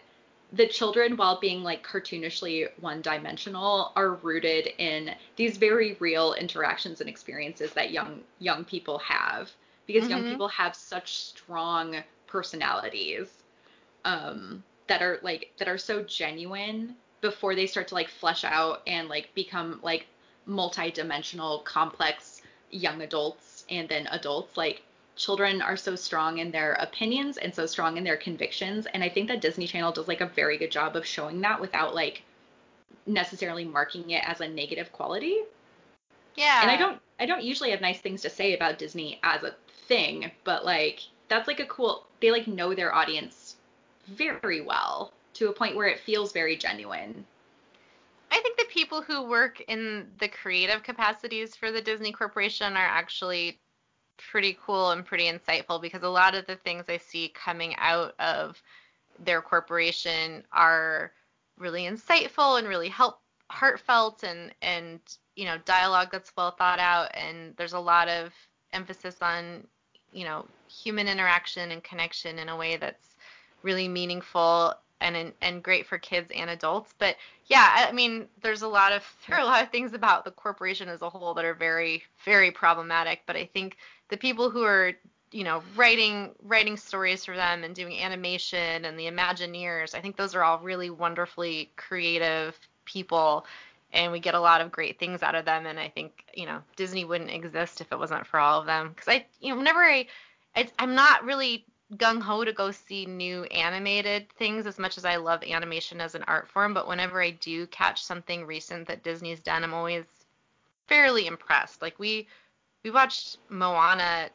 the children, while being like cartoonishly one dimensional, are rooted in these very real interactions and experiences that young young people have because young Mhm. people have such strong personalities um, that are like that are so genuine before they start to like flesh out and like become like multi-dimensional complex young adults and then adults like children are so strong in their opinions and so strong in their convictions and i think that disney channel does like a very good job of showing that without like necessarily marking it as a negative quality Yeah. and I don't I don't usually have nice things to say about Disney as a thing, but like that's like a cool they like know their audience very well to a point where it feels very genuine. I think the people who work in the creative capacities for the Disney Corporation are actually pretty cool and pretty insightful because a lot of the things I see coming out of their corporation are really insightful and really help heartfelt and and you know dialogue that's well thought out and there's a lot of emphasis on you know human interaction and connection in a way that's really meaningful and and great for kids and adults. But yeah, I mean, there's a lot of [LAUGHS] there are a lot of things about the corporation as a whole that are very very problematic. But I think the people who are you know writing writing stories for them and doing animation and the Imagineers, I think those are all really wonderfully creative people. And we get a lot of great things out of them, and I think you know Disney wouldn't exist if it wasn't for all of them. Because I, you know, whenever I, I, I'm not really gung ho to go see new animated things as much as I love animation as an art form, but whenever I do catch something recent that Disney's done, I'm always fairly impressed. Like we we watched Moana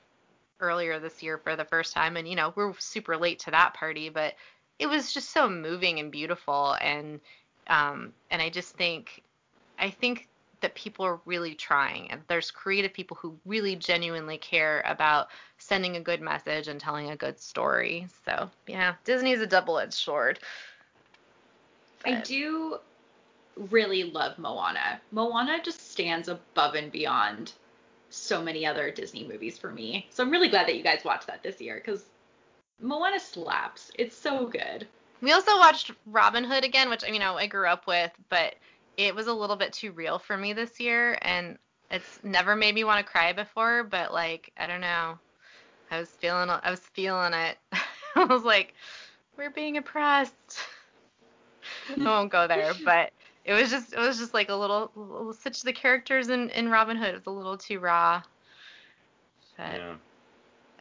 earlier this year for the first time and you know, we're super late to that party, but it was just so moving and beautiful and um and I just think I think that people are really trying and there's creative people who really genuinely care about sending a good message and telling a good story. So yeah, Disney's a double-edged sword. But... I do really love Moana. Moana just stands above and beyond so many other Disney movies for me. So I'm really glad that you guys watched that this year because Moana slaps. It's so good. We also watched Robin Hood again, which I, you know I grew up with, but it was a little bit too real for me this year, and it's never made me want to cry before. But like I don't know, I was feeling I was feeling it. [LAUGHS] I was like, we're being oppressed. I won't go there, but it was just it was just like a little, such the characters in in Robin Hood was a little too raw. But yeah.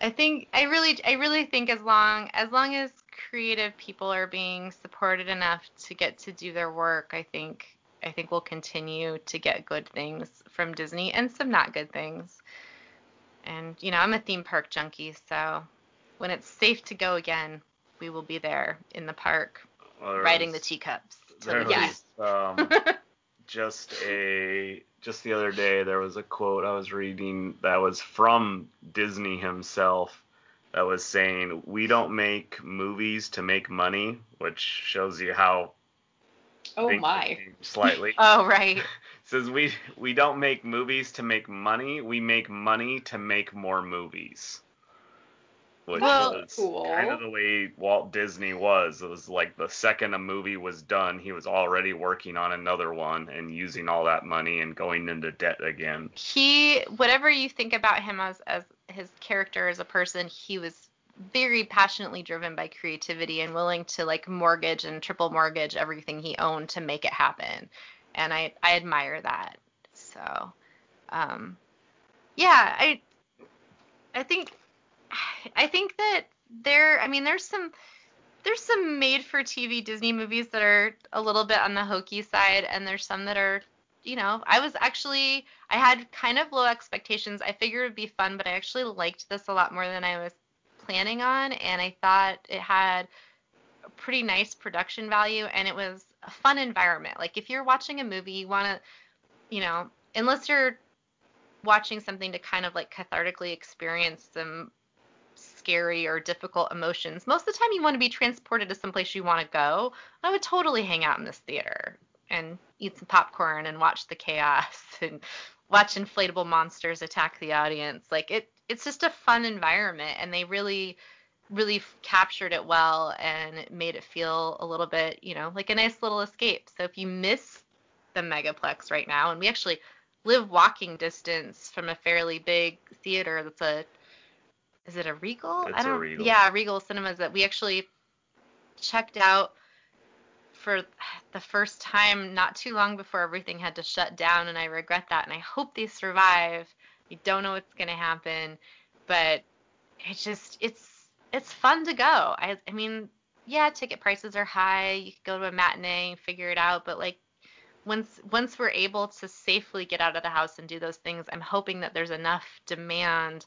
I think I really I really think as long as long as creative people are being supported enough to get to do their work, I think I think we'll continue to get good things from Disney and some not good things. And, you know, I'm a theme park junkie, so when it's safe to go again, we will be there in the park well, riding was, the teacups. There was, um, [LAUGHS] just a just the other day there was a quote I was reading that was from Disney himself that was saying we don't make movies to make money, which shows you how Oh my. Slightly. [LAUGHS] oh right. [LAUGHS] says we we don't make movies to make money. We make money to make more movies. Which well, was cool. kind of the way Walt Disney was. It was like the second a movie was done, he was already working on another one and using all that money and going into debt again. He, whatever you think about him as as his character as a person, he was very passionately driven by creativity and willing to like mortgage and triple mortgage everything he owned to make it happen. And I I admire that. So um yeah, I I think I think that there I mean there's some there's some made for TV Disney movies that are a little bit on the hokey side and there's some that are you know, I was actually I had kind of low expectations. I figured it'd be fun, but I actually liked this a lot more than I was planning on, and I thought it had a pretty nice production value, and it was a fun environment. Like if you're watching a movie, you want to, you know, unless you're watching something to kind of like cathartically experience some scary or difficult emotions, most of the time you want to be transported to someplace you want to go. I would totally hang out in this theater and eat some popcorn and watch the chaos [LAUGHS] and watch inflatable monsters attack the audience. Like it it's just a fun environment and they really really captured it well and made it feel a little bit, you know, like a nice little escape. So if you miss the Megaplex right now and we actually live walking distance from a fairly big theater that's a is it a Regal? It's I don't a Regal. Yeah, Regal Cinemas that we actually checked out for the first time not too long before everything had to shut down, and I regret that. And I hope they survive. We don't know what's gonna happen, but it's just it's it's fun to go. I I mean, yeah, ticket prices are high. You could go to a matinee figure it out, but like once once we're able to safely get out of the house and do those things, I'm hoping that there's enough demand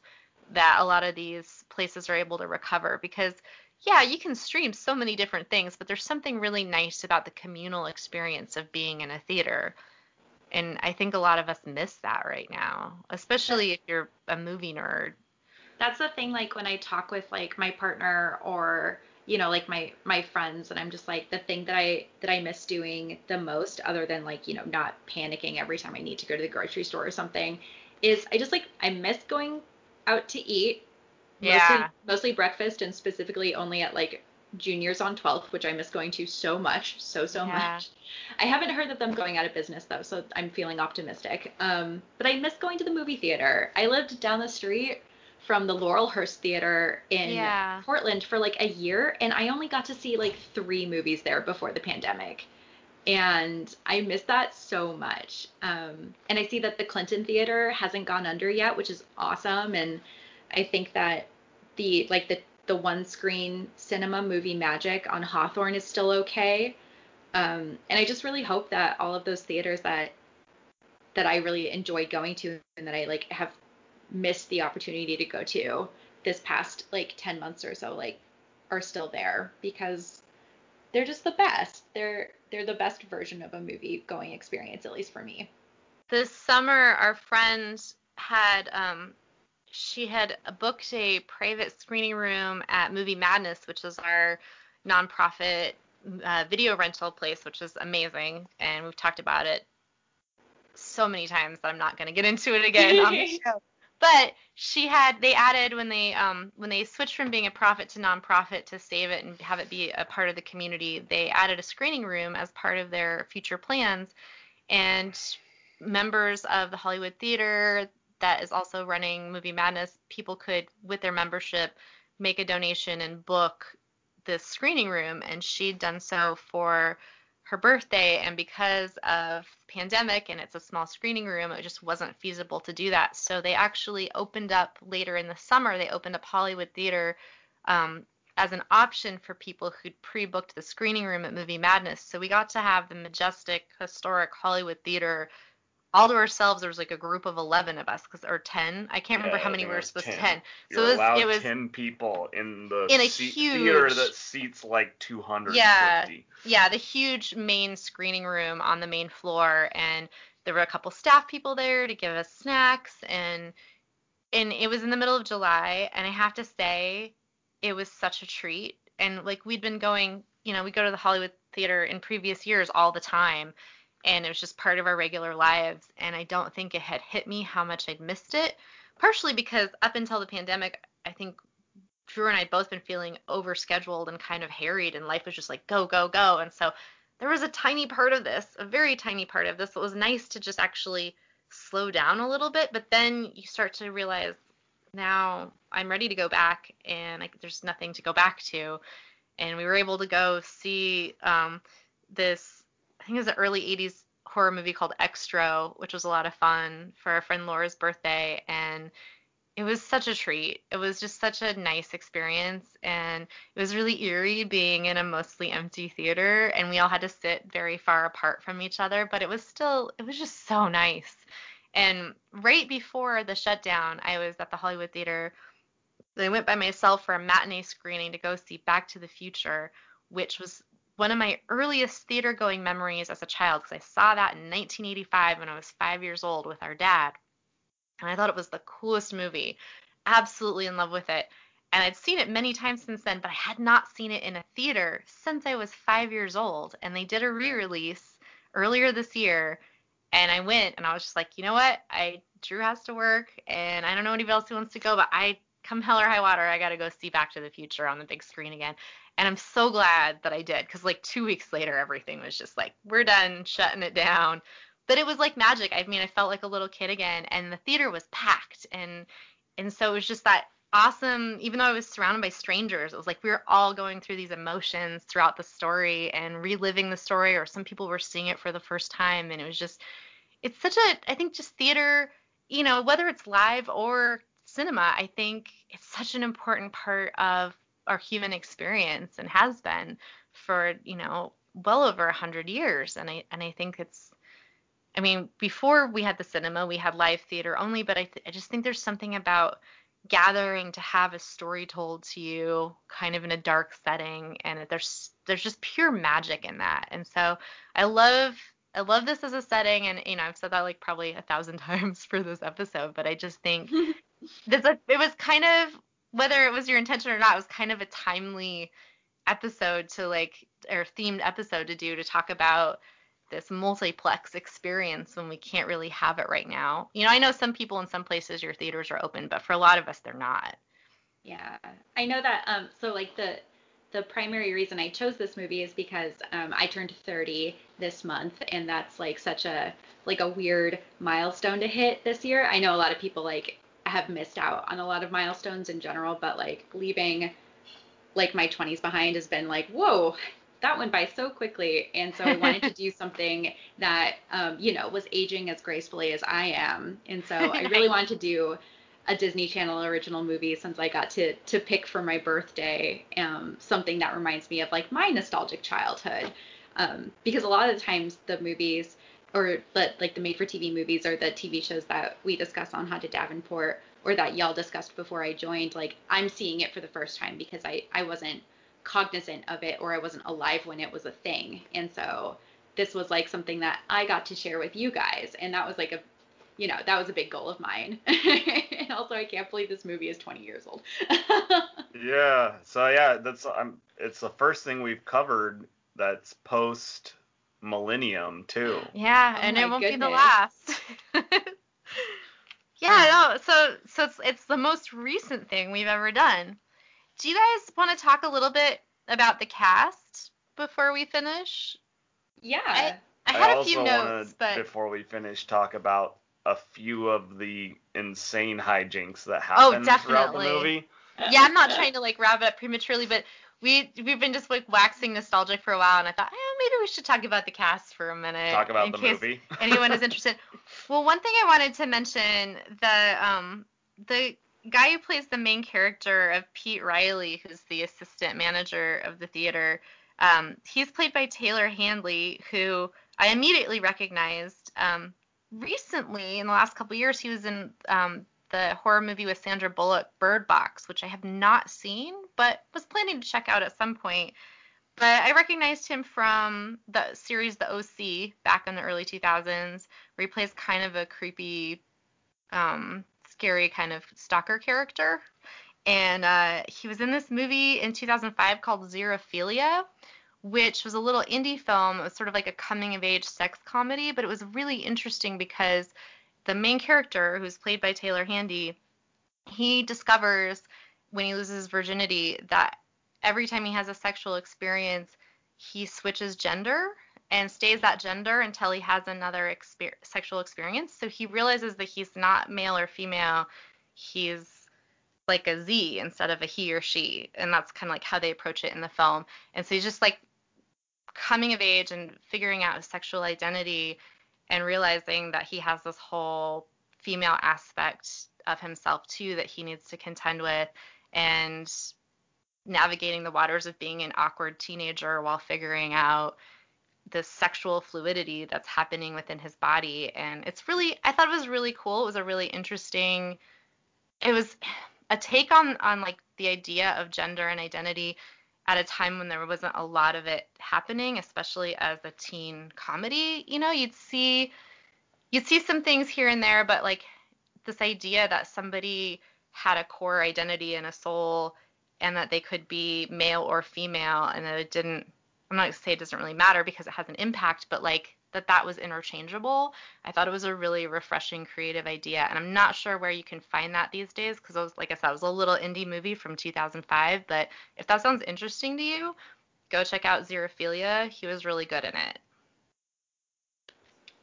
that a lot of these places are able to recover because yeah, you can stream so many different things, but there's something really nice about the communal experience of being in a theater. And I think a lot of us miss that right now, especially if you're a movie nerd. That's the thing like when I talk with like my partner or you know like my my friends and I'm just like the thing that I that I miss doing the most other than like you know not panicking every time I need to go to the grocery store or something is I just like I miss going out to eat Yeah. Mostly, mostly breakfast and specifically only at like juniors on 12th, which I miss going to so much, so so Yeah. much. I haven't heard of them going out of business though, so I'm feeling optimistic. Um, but I miss going to the movie theater. I lived down the street from the Laurelhurst Theater in Yeah. Portland for like a year, and I only got to see like three movies there before the pandemic. And I miss that so much. Um, and I see that the Clinton Theater hasn't gone under yet, which is awesome. And I think that the like the the one screen cinema movie magic on Hawthorne is still okay. Um, and I just really hope that all of those theaters that that I really enjoyed going to and that I like have missed the opportunity to go to this past like 10 months or so like are still there because they're just the best. They're they're the best version of a movie going experience at least for me. This summer, our friends had um, she had booked a private screening room at Movie Madness, which is our nonprofit uh, video rental place, which is amazing, and we've talked about it so many times that I'm not going to get into it again on the [LAUGHS] show. But she had they added when they um when they switched from being a profit to nonprofit to save it and have it be a part of the community, they added a screening room as part of their future plans and members of the Hollywood Theater that is also running Movie Madness, people could with their membership make a donation and book this screening room and she'd done so for her birthday and because of pandemic and it's a small screening room it just wasn't feasible to do that. So they actually opened up later in the summer they opened up hollywood theater um, as an option for people who'd pre-booked the screening room at movie madness. So we got to have the majestic historic hollywood theater all to ourselves there was like a group of 11 of us 'cause- or 10 i can't remember how many we were supposed 10. to 10 You're so it was, it was 10 people in the in a seat- theater that seats like 250. Yeah. yeah, the huge main screening room on the main floor, and there were a couple staff people there to give us snacks, and and it was in the middle of July, and I have to say, it was such a treat. And like we'd been going, you know, we go to the Hollywood Theater in previous years all the time, and it was just part of our regular lives. And I don't think it had hit me how much I'd missed it, partially because up until the pandemic, I think Drew and I had both been feeling overscheduled and kind of harried, and life was just like go, go, go. And so there was a tiny part of this, a very tiny part of this, that was nice to just actually slow down a little bit. But then you start to realize now I'm ready to go back, and like there's nothing to go back to. And we were able to go see um, this, I think it was an early 80s horror movie called Xtro, which was a lot of fun for our friend Laura's birthday. And it was such a treat. It was just such a nice experience, and it was really eerie being in a mostly empty theater, and we all had to sit very far apart from each other, but it was still, it was just so nice. And right before the shutdown, I was at the Hollywood Theater. I went by myself for a matinee screening to go see Back to the Future, which was one of my earliest theater going memories as a child because I saw that in 1985 when I was five years old with our dad and I thought it was the coolest movie. Absolutely in love with it. And I'd seen it many times since then, but I had not seen it in a theater since I was five years old. And they did a re release earlier this year. And I went and I was just like, you know what? I Drew has to work and I don't know anybody else who wants to go, but I come hell or high water, I gotta go see Back to the Future on the big screen again. And I'm so glad that I did, because like two weeks later everything was just like, we're done shutting it down but it was like magic. I mean, I felt like a little kid again, and the theater was packed, and and so it was just that awesome. Even though I was surrounded by strangers, it was like we were all going through these emotions throughout the story and reliving the story, or some people were seeing it for the first time, and it was just, it's such a, I think, just theater, you know, whether it's live or cinema, I think it's such an important part of our human experience and has been for you know well over a hundred years, and I and I think it's I mean, before we had the cinema, we had live theater only, but I, th- I just think there's something about gathering to have a story told to you kind of in a dark setting and there's there's just pure magic in that. And so I love I love this as a setting and you know, I've said that like probably a thousand [LAUGHS] times for this episode, but I just think [LAUGHS] this it was kind of whether it was your intention or not, it was kind of a timely episode to like or themed episode to do to talk about this multiplex experience when we can't really have it right now. You know, I know some people in some places your theaters are open, but for a lot of us they're not. Yeah, I know that. Um, so like the the primary reason I chose this movie is because um, I turned 30 this month, and that's like such a like a weird milestone to hit this year. I know a lot of people like have missed out on a lot of milestones in general, but like leaving like my 20s behind has been like, whoa, that went by so quickly. And so I wanted to [LAUGHS] do something that, um, you know, was aging as gracefully as I am. And so I [LAUGHS] really wanted to do a Disney Channel original movie since I got to to pick for my birthday um, something that reminds me of like my nostalgic childhood. Um, because a lot of the times the movies or the like the made for TV movies or the TV shows that we discuss on Haunted Davenport or that y'all discussed before I joined, like I'm seeing it for the first time because I I wasn't cognizant of it or I wasn't alive when it was a thing. And so this was like something that I got to share with you guys and that was like a you know, that was a big goal of mine. [LAUGHS] and also I can't believe this movie is 20 years old. [LAUGHS] yeah. So yeah, that's um it's the first thing we've covered that's post millennium too. Yeah, Oh and it won't be the last. [LAUGHS] yeah, oh. no. So so it's it's the most recent thing we've ever done. Do you guys want to talk a little bit about the cast before we finish? yeah. I had a few notes, but before we finish, talk about a few of the insane hijinks that oh, happened Oh, happen throughout the definitely. movie. yeah, I'm not trying to like wrap it up prematurely, but we we've been just like waxing nostalgic for a while, and I thought, eh, maybe we should talk about the cast for a minute. Talk about in the case movie. [LAUGHS] anyone is interested. Well, one thing I wanted to mention the um the guy who plays the main character of Pete Riley, who's the assistant manager of the theater. Um, he's played by Taylor Handley, who I immediately recognized. Um, recently, in the last couple years, he was in um, the horror movie with Sandra Bullock, Bird Box, which I have not seen, but was planning to check out at some point. But I recognized him from the series The OC back in the early 2000s, where he plays kind of a creepy, um, scary kind of stalker character. And uh, he was in this movie in 2005 called Zerophilia, which was a little indie film. It was sort of like a coming of age sex comedy, but it was really interesting because the main character, who's played by Taylor Handley, he discovers when he loses virginity that every time he has a sexual experience, he switches gender and stays that gender until he has another exper- sexual experience. So he realizes that he's not male or female, he's like a Z instead of a he or she. And that's kind of like how they approach it in the film. And so he's just like coming of age and figuring out his sexual identity and realizing that he has this whole female aspect of himself too that he needs to contend with and navigating the waters of being an awkward teenager while figuring out the sexual fluidity that's happening within his body and it's really I thought it was really cool. It was a really interesting it was a take on on like the idea of gender and identity at a time when there wasn't a lot of it happening, especially as a teen comedy. You know, you'd see you'd see some things here and there, but like this idea that somebody had a core identity and a soul and that they could be male or female and that it didn't I'm not to say it doesn't really matter because it has an impact, but like that that was interchangeable. I thought it was a really refreshing creative idea and I'm not sure where you can find that these days because I was like I said it was a little indie movie from 2005, but if that sounds interesting to you, go check out Zerophilia. He was really good in it.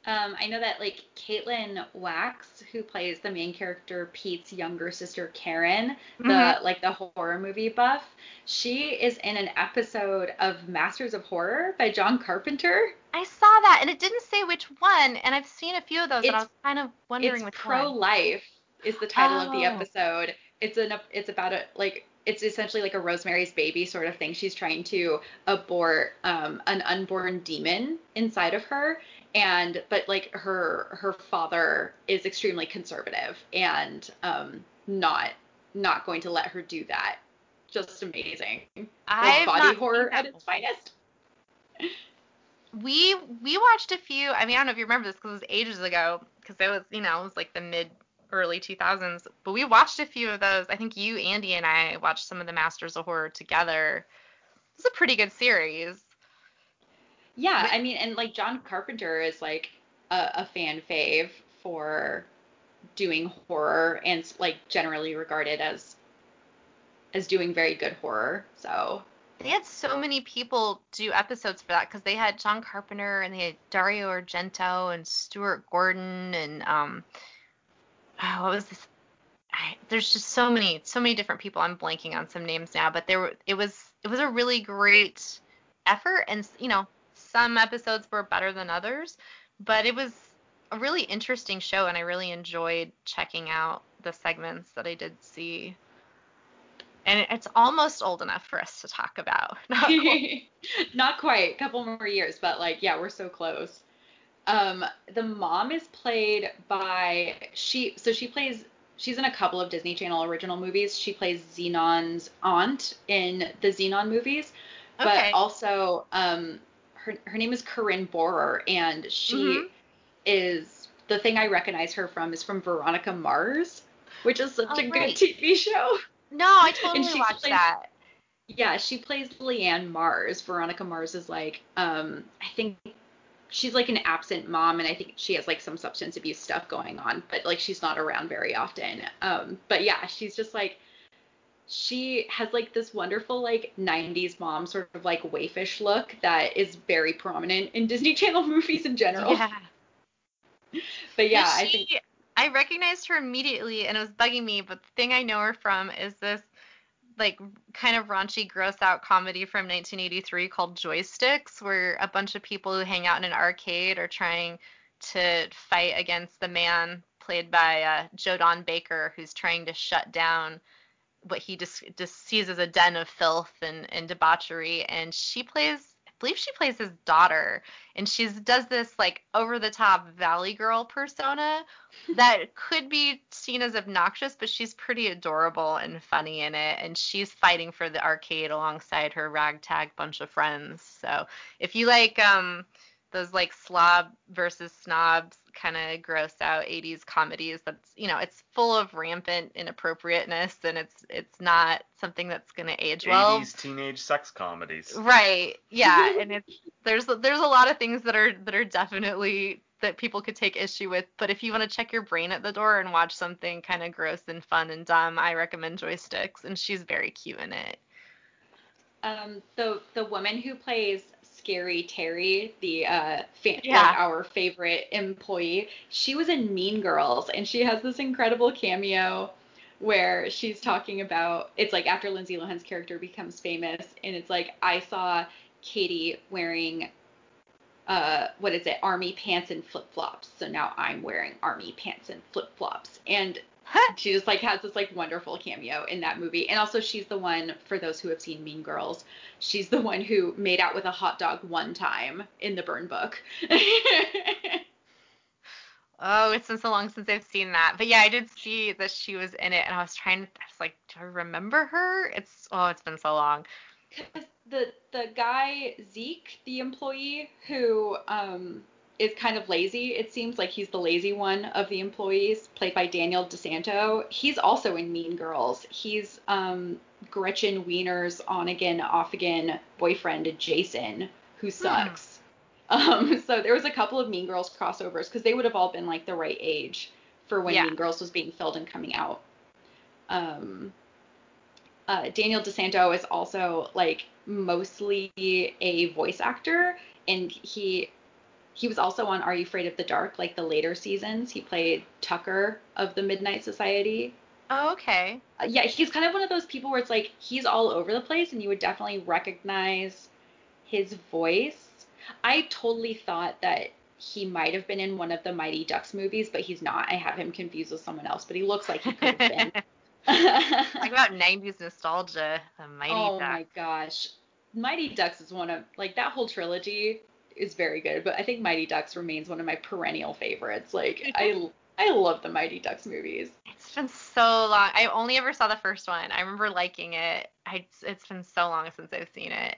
Um, I know that like Caitlin Wachs, who plays the main character Pete's younger sister Karen, the Mhm. like the horror movie buff, she is in an episode of Masters of Horror by John Carpenter. I saw that and it didn't say which one and I've seen a few of those and I It's- was kind of wondering It's which pro one. life is the title of the Oh. episode. It's an it's about a like it's essentially like a Rosemary's Baby sort of thing. She's trying to abort um, an unborn demon inside of her, and but like her her father is extremely conservative and um, not not going to let her do that. Just amazing. I've body not horror at its finest. we we watched a few i mean i don't know if you remember this because it was ages ago because it was you know it was like the mid early 2000s but we watched a few of those i think you andy and i watched some of the masters of horror together it's a pretty good series Yeah, But- I mean, and like John Carpenter is like a, a fan fave for doing horror and like generally regarded as as doing very good horror. So they had so many people do episodes for that because they had John Carpenter and they had Dario Argento and Stuart Gordon and um, oh, what was this? I, there's just so many, so many different people. I'm blanking on some names now, but there were, it was, it was a really great effort, and you know, some episodes were better than others, but it was a really interesting show, and I really enjoyed checking out the segments that I did see and it's almost old enough for us to talk about. [LAUGHS] Not quite. [LAUGHS] Not quite. A couple more years, but like, yeah, we're so close. Um, the mom is played by she. So she plays. She's in a couple of Disney Channel original movies. She plays Zenon's aunt in the Xenon movies, but okay. also um, her her name is Corinne Bohrer, and she mm-hmm. is the thing I recognize her from is from Veronica Mars, which is such oh, a right. good TV show. No, I [LAUGHS] totally watched plays, that. Yeah, she plays Leanne Mars. Veronica Mars is like, um, I think she's like an absent mom, and I think she has like some substance abuse stuff going on, but like she's not around very often. Um, but yeah, she's just like she has like this wonderful like 90s mom sort of like waifish look that is very prominent in Disney [LAUGHS] Channel movies in general. Yeah. But yeah, she, I think I recognized her immediately and it was bugging me, but the thing I know her from is this like kind of raunchy gross out comedy from 1983 called Joysticks where a bunch of people who hang out in an arcade are trying to fight against the man played by uh, Joe Don Baker who's trying to shut down what he just, just sees as a den of filth and, and debauchery and she plays I believe she plays his daughter and she does this like over the top valley girl persona [LAUGHS] that could be seen as obnoxious but she's pretty adorable and funny in it and she's fighting for the arcade alongside her ragtag bunch of friends. So if you like um those like slob versus snobs kind of gross out 80s comedies that's you know it's full of rampant inappropriateness and it's it's not something that's going to age 80s well. 80s teenage sex comedies. Right. Yeah. [LAUGHS] And it's there's there's a lot of things that are that are definitely that people could take issue with but if you want to check your brain at the door and watch something kind of gross and fun and dumb i recommend joysticks and she's very cute in it. Um the the woman who plays Scary Terry, the uh, yeah. like our favorite employee, she was in Mean Girls, and she has this incredible cameo where she's talking about it's like after Lindsay Lohan's character becomes famous, and it's like I saw Katie wearing uh, what is it, army pants and flip flops. So now I'm wearing army pants and flip flops. And [LAUGHS] she just like has this like wonderful cameo in that movie. And also she's the one for those who have seen Mean Girls, she's the one who made out with a hot dog one time in the burn book. [LAUGHS] oh, it's been so long since I've seen that. But yeah, I did see that she was in it and I was trying to I was like, do I remember her? It's oh, it's been so long. The the guy Zeke, the employee who um is kind of lazy. It seems like he's the lazy one of the employees, played by Daniel DeSanto. He's also in Mean Girls. He's um, Gretchen Wiener's on again, off again boyfriend, Jason, who hmm. sucks. Hmm. [LAUGHS] Um, so there was a couple of Mean Girls crossovers because they would have all been like the right age for when yeah. Mean Girls was being filmed and coming out. Um, uh, Daniel DeSanto is also like mostly a voice actor, and he he was also on Are You Afraid of the Dark, like the later seasons. He played Tucker of the Midnight Society. Oh, okay. Uh, yeah, he's kind of one of those people where it's like he's all over the place and you would definitely recognize his voice. I totally thought that he might have been in one of the Mighty Ducks movies, but he's not. I have him confused with someone else, but he looks like he could have been. [LAUGHS] [LAUGHS] Talk about 90s nostalgia, the Mighty oh Ducks. Oh my gosh. Mighty Ducks is one of like that whole trilogy is very good, but I think Mighty Ducks remains one of my perennial favorites. Like [LAUGHS] I I love the Mighty Ducks movies. It's been so long. I only ever saw the first one. I remember liking it. I it's been so long since I've seen it.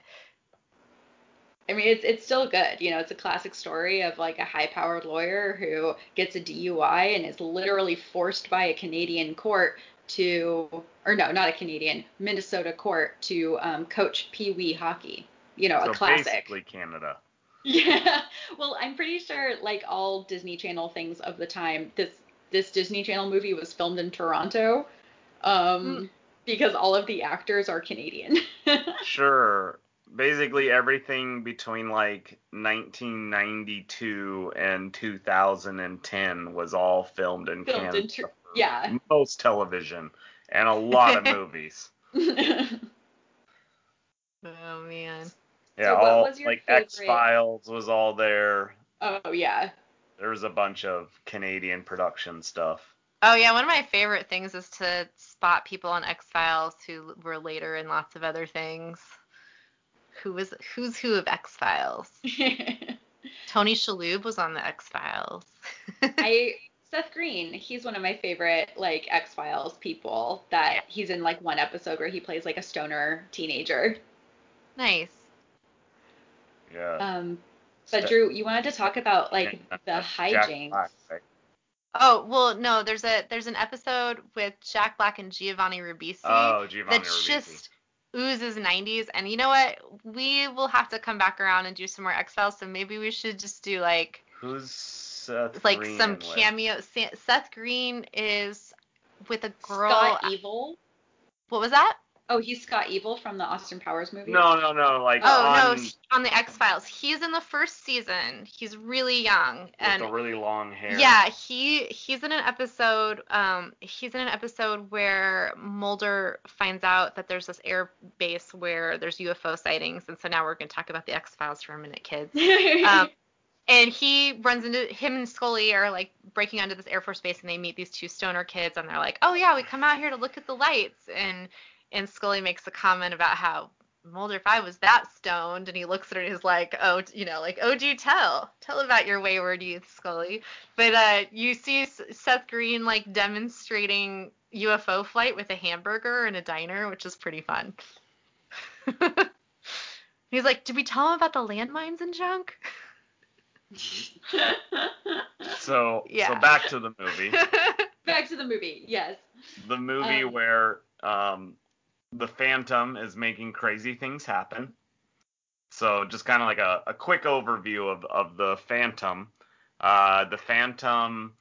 I mean, it's it's still good. You know, it's a classic story of like a high-powered lawyer who gets a DUI and is literally forced by a Canadian court to, or no, not a Canadian, Minnesota court to um, coach Pee Wee hockey. You know, so a classic. Basically, Canada. [LAUGHS] Yeah. Well, I'm pretty sure like all Disney Channel things of the time, this this Disney Channel movie was filmed in Toronto. Um, mm. because all of the actors are Canadian. [LAUGHS] Sure. Basically everything between like 1992 and 2010 was all filmed in Filmed Canada. in Tur- yeah. Most television and a lot of [LAUGHS] movies. Oh man. Yeah, what all was your like favorite- X Files was all there. oh yeah. There was a bunch of Canadian production stuff. Oh yeah, one of my favorite things is to spot people on X Files who were later in lots of other things. Who was who's who of X Files? [LAUGHS] Tony Shalhoub was on the X Files. [LAUGHS] I Seth Green, he's one of my favorite like X Files people. That he's in like one episode where he plays like a stoner teenager. nice. Yeah. Um, but Drew, you wanted to talk about like the Jack hijinks. Black, right? Oh well, no. There's a there's an episode with Jack Black and Giovanni Ribisi Oh, Giovanni that Ribisi. just oozes 90s. And you know what? We will have to come back around and do some more X Files. So maybe we should just do like Who's Seth like Green some in with? cameo. Seth Green is with a girl. Scott Evil. What was that? Oh, he's Scott Evil from the Austin Powers movie. No, no, no. Like Oh on, no, he- on the X Files. He's in the first season. He's really young with and the really long hair. yeah, he he's in an episode. Um, he's in an episode where Mulder finds out that there's this air base where there's UFO sightings, and so now we're gonna talk about the X Files for a minute, kids. [LAUGHS] Um, and he runs into him and Scully are like breaking onto this Air Force base, and they meet these two stoner kids, and they're like, "Oh yeah, we come out here to look at the lights," and and Scully makes a comment about how Mulder, if I was that stoned, and he looks at her and he's like, "Oh, you know, like, oh, do you tell, tell about your wayward youth, Scully." But uh, you see Seth Green like demonstrating UFO flight with a hamburger in a diner, which is pretty fun. [LAUGHS] He's like, "Did we tell him about the landmines and junk?" [LAUGHS] So, Yeah. so back to the movie. [LAUGHS] Back to the movie. Yes. the movie Um, where um, the Phantom is making crazy things happen. So just kind of like a, a quick overview of, of the Phantom. Uh, the Phantom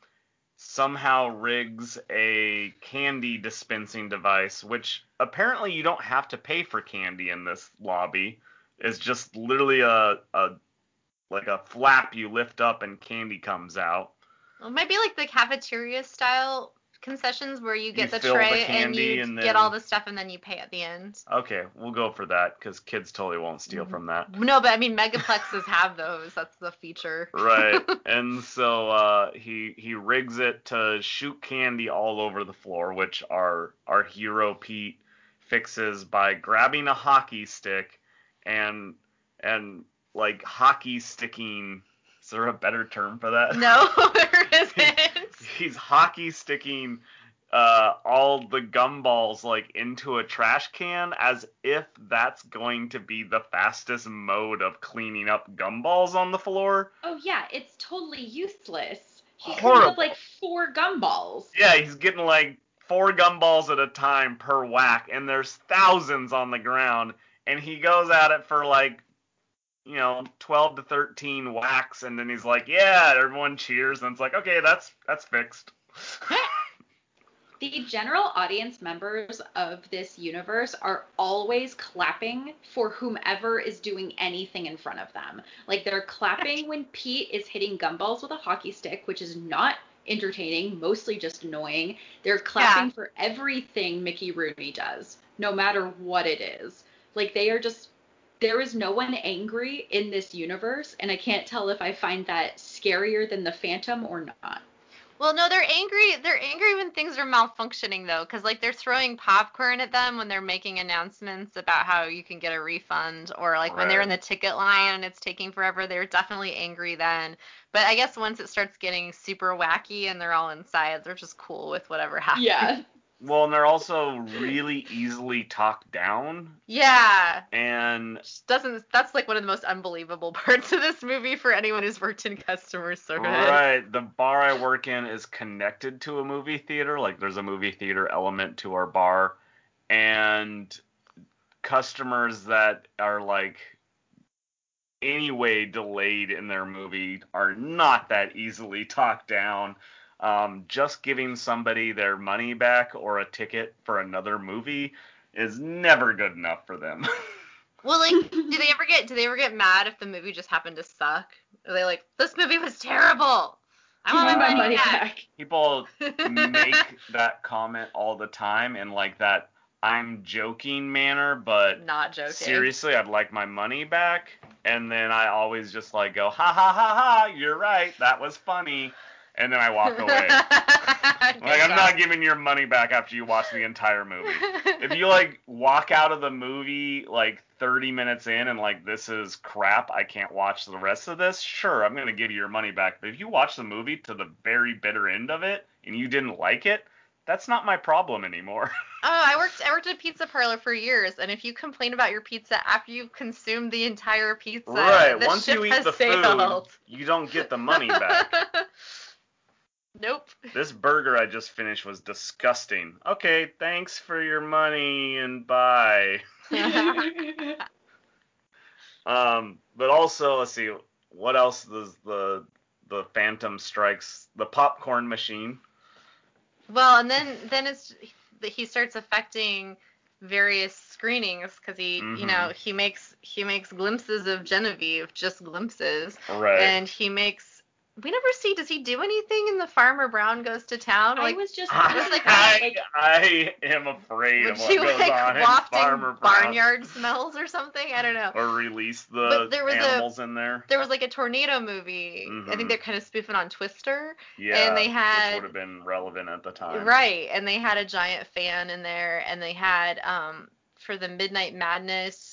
somehow rigs a candy dispensing device, which apparently you don't have to pay for candy in this lobby. It's just literally a, a like a flap you lift up and candy comes out. It might be like the cafeteria style concessions where you get You the fill the tray and you and get all the stuff and then you pay at the end. Okay, we'll go for that because kids totally won't steal Mhm. from that. No, but I mean megaplexes have those. That's the feature. right [LAUGHS] and so uh, he he rigs it to shoot candy all over the floor which our our hero pete fixes by grabbing a hockey stick and and like hockey sticking is there a better term for that No, [LAUGHS] there [LAUGHS] isn't. he's hockey sticking uh, all the gumballs like into a trash can as if that's going to be the fastest mode of cleaning up gumballs on the floor. Oh yeah, it's totally useless. He cleans Horrible. up like four gumballs. Yeah, he's getting like four gumballs at a time per whack, and there's thousands on the ground, and he goes at it for like, you know, 12 to 13 whacks, and then he's like, yeah, everyone cheers, and it's like, okay, that's that's fixed. [LAUGHS] The general audience members of this universe are always clapping for whomever is doing anything in front of them. Like they're clapping when Pete is hitting gumballs with a hockey stick, which is not entertaining, mostly just annoying. They're clapping for everything Mickey Rooney does, no matter what it is. Like they are just there is no one angry in this universe, and I can't tell if I find that scarier than the Phantom or not. Well, no, they're angry. They're angry when things are malfunctioning though, because like they're throwing popcorn at them when they're making announcements about how you can get a refund, or like when they're in the ticket line and it's taking forever. They're definitely angry then. But I guess once it starts getting super wacky and they're all inside, they're just cool with whatever happens. Yeah. [LAUGHS] Well, and they're also really easily talked down, Yeah. and Just doesn't. That's like one of the most unbelievable [LAUGHS] parts of this movie for anyone who's worked in customer service. Right. The bar I work in is connected to a movie theater. Like there's a movie theater element to our bar. And customers that are like anyway delayed in their movie are not that easily talked down. Um, just giving somebody their money back or a ticket for another movie is never good enough for them. [LAUGHS] Well, like, do they ever get do they ever get mad if the movie just happened to suck? Are they like, this movie was terrible? I want Give my money back. back. People make [LAUGHS] that comment all the time in like that I'm joking manner, but Not joking. seriously, I'd like my money back. And then I always just like go, ha ha ha ha, you're right, that was funny. And then I walk away. [LAUGHS] Like I'm not giving your money back after you watch the entire movie. [LAUGHS] If you like walk out of the movie like 30 minutes in and like this is crap, I can't watch the rest of this. Sure, I'm gonna give you your money back. But if you watch the movie to the very bitter end of it and you didn't like it, that's not my problem anymore. [LAUGHS] Oh, I worked I worked at a pizza parlor for years, and if you complain about your pizza after you've consumed the entire pizza, right. Once you eat has the sailed. food, you don't get the money back. Nope. [LAUGHS] this burger I just finished was disgusting. Okay, thanks for your money and bye. [LAUGHS] Um, but also, let's see, what else does the the Phantom strikes the popcorn machine? well, and then then it's he starts affecting various screenings because he you Mhm. know he makes he makes glimpses of Genevieve, just glimpses, Right. and he makes we never see does he do anything in the Farmer Brown goes to town Like, I like was just I, like, I, like I am afraid of what she goes like on in wafting Farmer Brown. barnyard smells or something I don't know Or release the But there was a- animals in there. there was like a tornado movie. I Mhm. think they're kind of spoofing on Twister. Yeah, And they had- which would have been relevant at the time. Right. And they had a giant fan in there and they had um for the Midnight Madness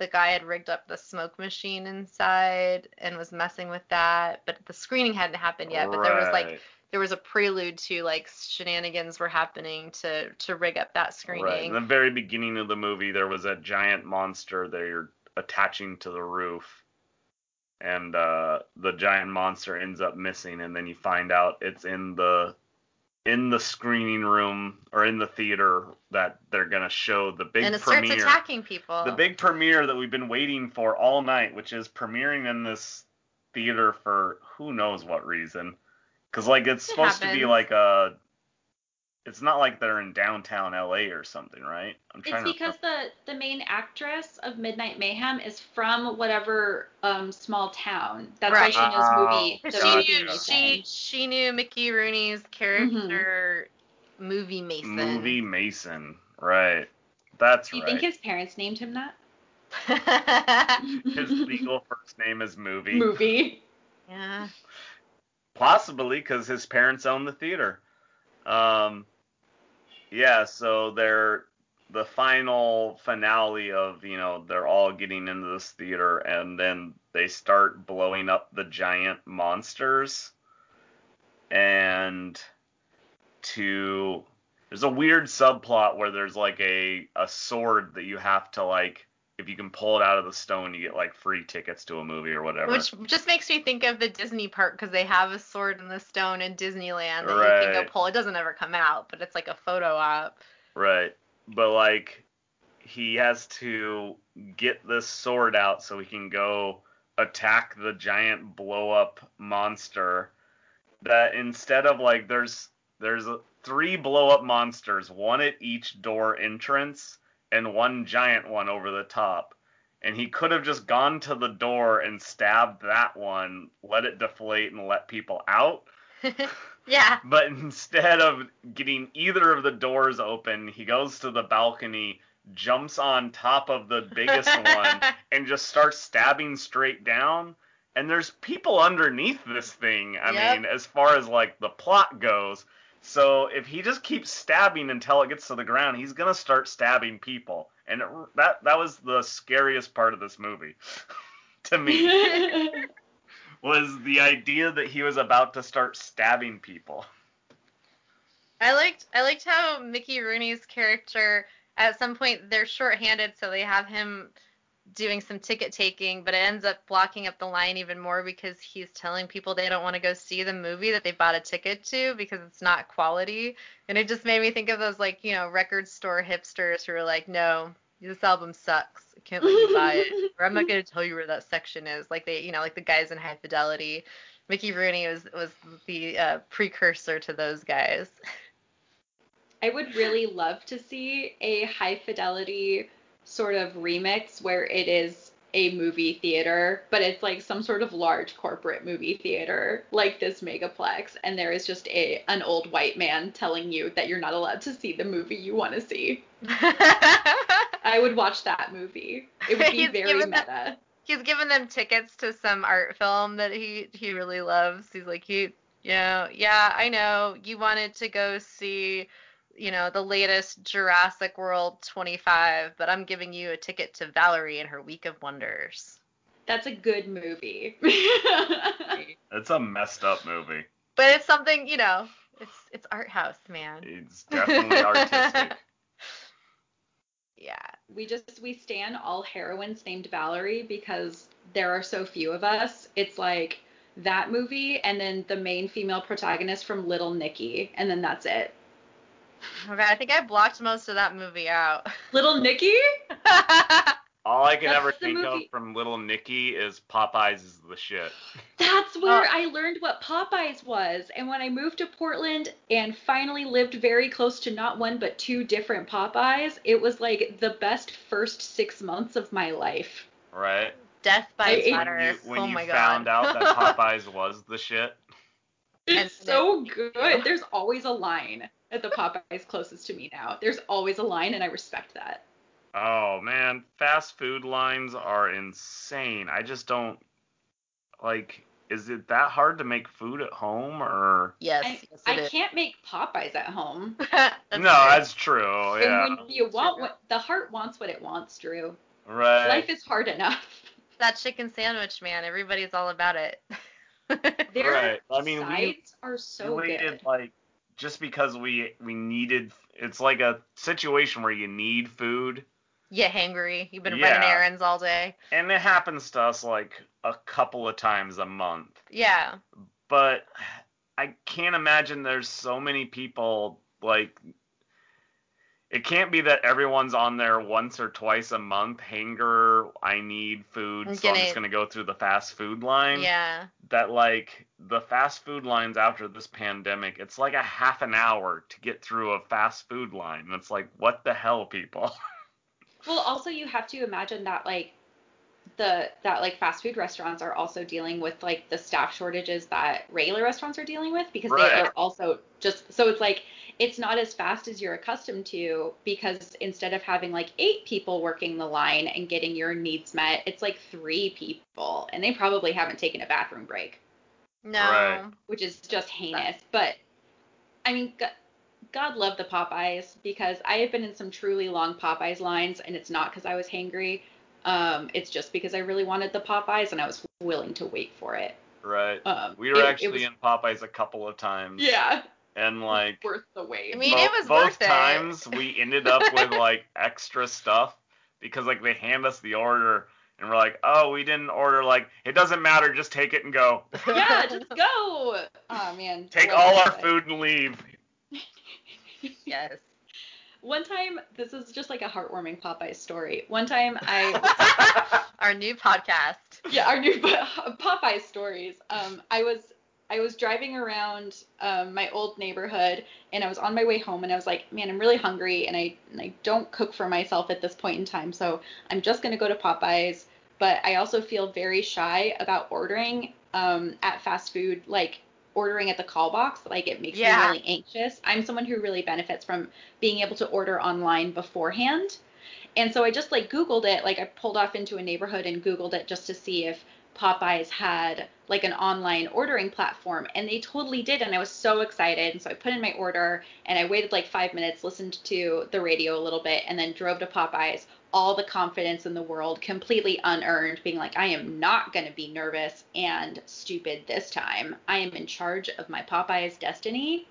the guy had rigged up the smoke machine inside and was messing with that, but the screening hadn't happened yet. But there was like there was a prelude to like shenanigans were happening to to rig up that screening. Right. In the very beginning of the movie, there was a giant monster they're attaching to the roof, and uh, the giant monster ends up missing, and then you find out it's in the in the screening room or in the theater that they're gonna show the big premiere. and it starts attacking people. The big premiere that we've been waiting for all night, which is premiering in this theater for who knows what reason. Because like it's It supposed to be like a. It's not like they're in downtown LA or something, right? I'm trying It's trying because the the main actress of Midnight Mayhem is from whatever um small town. That's why she knows movie. She knew she she knew Mickey Rooney's character movie Mason. movie Mason, right? That's right Do you right. think his parents named him that? His legal first name is Movie. movie. yeah. Possibly because his parents own the theater. Um, yeah, so they're the final finale of you know they're all getting into this theater and then they start blowing up the giant monsters. And to there's a weird subplot where there's like a a sword that you have to like if you can pull it out of the stone you get like free tickets to a movie or whatever Which just makes me think of the Disney park because they have a sword in the stone in Disneyland that you can go pull. It doesn't ever come out, but it's like a photo op. Right. But like he has to get this sword out so he can go attack the giant blow up monster that instead of like there's there's three blow up monsters, one at each door entrance and one giant one over the top. And he could have just gone to the door and stabbed that one, let it deflate and let people out. [LAUGHS] yeah. But instead of getting either of the doors open, he goes to the balcony, jumps on top of the biggest [LAUGHS] one, and just starts stabbing straight down. And there's people underneath this thing. I Yep. mean, as far as like the plot goes. So if he just keeps stabbing until it gets to the ground, he's gonna start stabbing people. And it, that that was the scariest part of this movie [LAUGHS] to me [LAUGHS] was the idea that he was about to start stabbing people. I liked I liked how Mickey Rooney's character at some point they're short-handed, so they have him doing some ticket taking, but it ends up blocking up the line even more because he's telling people they don't want to go see the movie that they bought a ticket to because it's not quality. And it just made me think of those like, you know, record store hipsters who are like, No, this album sucks. I can't let you buy it. [LAUGHS] Or I'm not gonna tell you where that section is. Like they you know, like the guys in high fidelity. Mickey Rooney was was the uh, precursor to those guys. I would really love to see a high fidelity sort of remix where it is a movie theater, but it's like some sort of large corporate movie theater like this megaplex and there is just a an old white man telling you that you're not allowed to see the movie you want to see. [LAUGHS] I would watch that movie. It would be He's very meta. them- He's given them tickets to some art film that he he really loves. He's like he you know, yeah, I know you wanted to go see you know, the latest Jurassic World 25, but I'm giving you a ticket to Valerie and her Week of Wonders. That's a good movie. [LAUGHS] [LAUGHS] It's a messed up movie. But it's something, you know, it's it's art house, man. It's definitely artistic. [LAUGHS] Yeah. we just we stand all heroines named Valerie because there are so few of us. It's like that movie and then the main female protagonist from Little Nicky and then that's it. Oh okay, I think I blocked most of that movie out. [LAUGHS] Little Nicky? All I can That's ever think movie- of from Little Nicky is Popeyes is the shit. That's where Oh. I learned what Popeyes was. And when I moved to Portland and finally lived very close to not one but two different Popeyes, it was like the best first six months of my life. Right? Death by I ate- When Butter. you, when oh you my found out that [LAUGHS] Popeyes was the shit. It's so good. There's always a line at the Popeyes closest to me now. There's always a line, and I respect that. Oh man, fast food lines are insane. I just don't like. Is it that hard to make food at home or? yes, I, yes I can't make Popeyes at home. [LAUGHS] That's no, true. that's true. Yeah. When you want what the heart wants what it wants, Drew. right. Life is hard enough. that chicken sandwich, man. Everybody's all about it. [LAUGHS] Their Right. I mean, we- sides are so we waited good. like just because we we needed. It's like a situation where you need food, Yeah, hangry. You've been Yeah. running errands all day. and it happens to us like a couple of times a month. Yeah. but I can't imagine there's so many people like it can't be that everyone's on there once or twice a month hanger i need food I'm so i'm just going to go through the fast food line. Yeah. that like the fast food lines after this pandemic it's like a half an hour to get through a fast food line. And it's like what the hell people? [LAUGHS] Well, also you have to imagine that like the that like fast food restaurants are also dealing with like the staff shortages that regular restaurants are dealing with because they are also just so it's like it's not as fast as you're accustomed to because instead of having like eight people working the line and getting your needs met, it's like three people and they probably haven't taken a bathroom break. No. Right. which is just heinous. But I mean, God, God love the Popeyes because I have been in some truly long Popeyes lines, and it's not because I was hangry. Um, it's just because I really wanted the Popeyes, and I was willing to wait for it. right Um, we were it- it actually was- in popeyes a couple of times yeah, and like worth the wait. I mean, Bo- it was both worth it. times we [LAUGHS] ended up with like extra stuff because like they hand us the order and we're like, oh, we didn't order like it doesn't matter, just take it and go. yeah, [LAUGHS] just go. Oh man, Take all our Popeyes. food and leave. Yes. One time, this is just like a heartwarming Popeye story. One time, I [LAUGHS] Our new podcast. yeah, our new Popeye stories. Um, I was I was driving around um, my old neighborhood, and I was on my way home, and I was like, man, I'm really hungry, and I and I don't cook for myself at this point in time, so I'm just gonna go to Popeyes. But I also feel very shy about ordering um, at fast food, like ordering at the call box. Like it makes Yeah. me really anxious. I'm someone who really benefits from being able to order online beforehand. And so I just like Googled it, like I pulled off into a neighborhood and Googled it just to see if Popeyes had like an online ordering platform. And they totally did. And I was so excited. And so I put in my order and I waited like five minutes, listened to the radio a little bit, and then drove to Popeyes. All the confidence in the world, completely unearned, being like, I am not going to be nervous and stupid this time. I am in charge of my Popeyes destiny.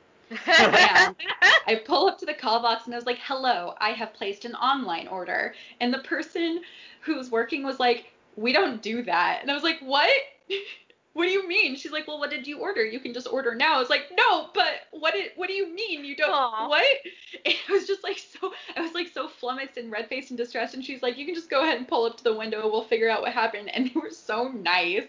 I pull up to the call box and I was like, hello, I have placed an online order. And the person who was working was like, we don't do that. And I was like, what? [LAUGHS] what do you mean? She's like, well, what did you order? You can just order now. I was like, no, but what? It, what do you mean you don't? Aw. What? [LAUGHS] And I was just like so. I was like so flummoxed and red faced and distressed, and she's like, "You can just go ahead and pull up to the window. We'll figure out what happened." And they were so nice,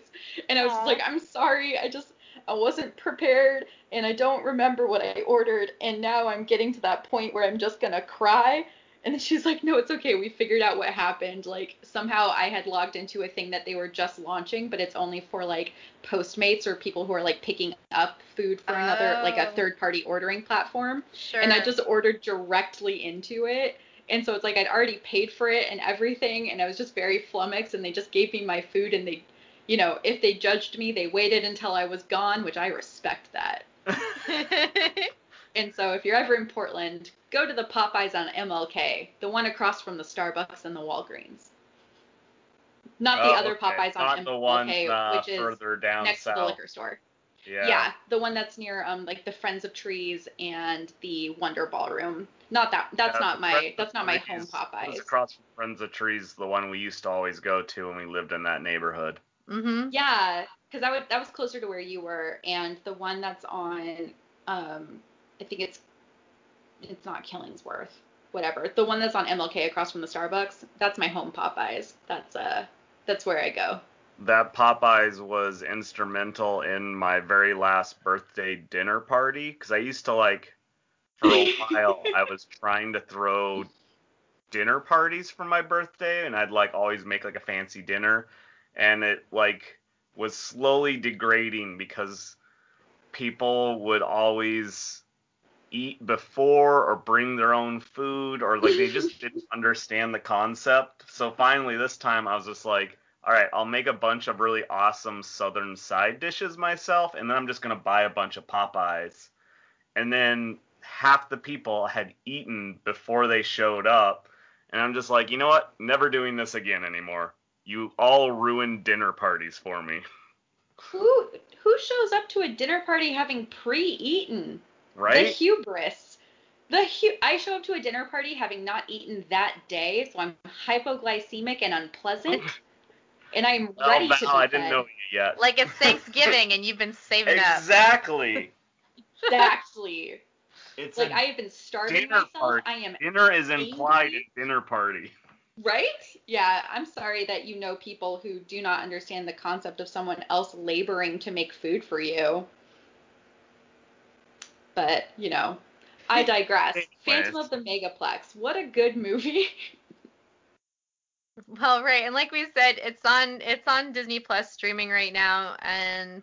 and I was just like, "I'm sorry. I just I wasn't prepared, and I don't remember what I ordered, and now I'm getting to that point where I'm just gonna cry." And then she's like, "No, it's okay. We figured out what happened. Like somehow I had logged into a thing that they were just launching, but it's only for like Postmates or people who are like picking up food for another like a Oh. third-party ordering platform." Sure. and I just ordered directly into it. And so it's like I'd already paid for it and everything, and I was just very flummoxed, and they just gave me my food, and they, you know, if they judged me, they waited until I was gone, which I respect that. [LAUGHS] And so if you're ever in Portland, go to the Popeyes on MLK, the one across from the Starbucks and the Walgreens. Not the Oh, other okay. Popeyes on Not MLK, the ones uh, which is further down next south. to the liquor store. Yeah. Yeah. the one that's near um like the Friends of Trees and the Wonder Ballroom. Not that that's Yeah, not my that's not my home Popeyes. across from Friends of Trees, the one we used to always go to when we lived in that neighborhood. mhm. Yeah, because that would that was closer to where you were, and the one that's on um I think it's it's not Killingsworth, whatever. The one that's on MLK across from the Starbucks, that's my home Popeyes. That's uh that's where I go. That Popeyes was instrumental in my very last birthday dinner party because I used to like for a while [LAUGHS] I was trying to throw dinner parties for my birthday and I'd like always make like a fancy dinner and it like was slowly degrading because people would always eat before or bring their own food or like they just [LAUGHS] didn't understand the concept. So finally this time I was just like, all right, I'll make a bunch of really awesome southern side dishes myself and then I'm just going to buy a bunch of Popeyes. And then half the people had eaten before they showed up and I'm just like, you know what? Never doing this again anymore. You all ruined dinner parties for me, Who who shows up to a dinner party having pre-eaten? The right? hubris. The hu- I show up to a dinner party having not eaten that day, so I'm hypoglycemic and unpleasant, [LAUGHS] and I'm Well, ready Val, to be I didn't fed. know you yet. Like it's [LAUGHS] Thanksgiving and you've been saving up. exactly. Exactly. It's like I have been starving dinner myself. party. I am dinner is implied in dinner party. right. Yeah, I'm sorry that you know people who do not understand the concept of someone else laboring to make food for you. But you know, [LAUGHS] I digress. Phantom of the Megaplex. What a good movie. [LAUGHS] Well, right, and like we said, it's on it's on Disney Plus streaming right now, and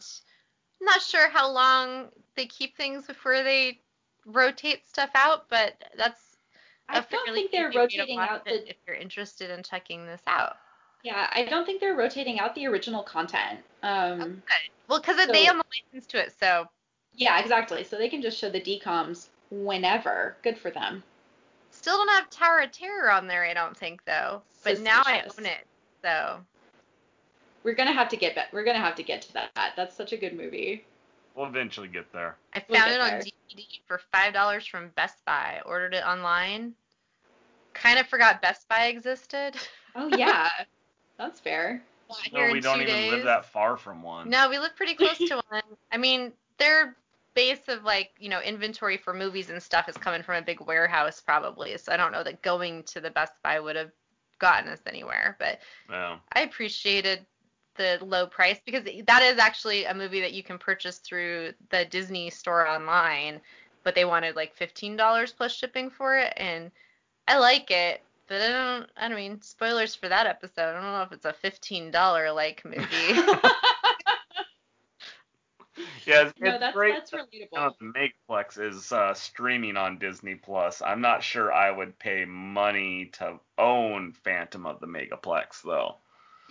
I'm not sure how long they keep things before they rotate stuff out, but that's I don't think they're easy way to rotating out the if you're interested in checking this out. Yeah, I don't think they're rotating out the original content. Um, Okay. Well, because So- they own the license to it, so yeah, exactly. So they can just show the DCOMs whenever. Good for them. still don't have Tower of Terror on there, I don't think though. But now I own it, so We're gonna have to get back. We're gonna have to get to that. That's such a good movie. We'll eventually get there. I We'll found it on there. DVD for five dollars from Best Buy. Ordered it online. Kind of forgot Best Buy existed. Oh yeah, [LAUGHS] that's fair. Got No, we don't even days. live that far from one. No, we live pretty close to one. I mean, their base of like, you know, inventory for movies and stuff is coming from a big warehouse probably. So I don't know that going to the Best Buy would have gotten us anywhere, but Yeah. I appreciated the low price because that is actually a movie that you can purchase through the Disney store online, but they wanted like $15 plus shipping for it and I like it, but I don't I don't mean spoilers for that episode. I don't know if it's a $15 like movie. [LAUGHS] [LAUGHS] Yeah, it's, no, it's that's great. that's that relatable. the Megaplex is uh, streaming on Disney Plus. I'm not sure I would pay money to own Phantom of the Megaplex though.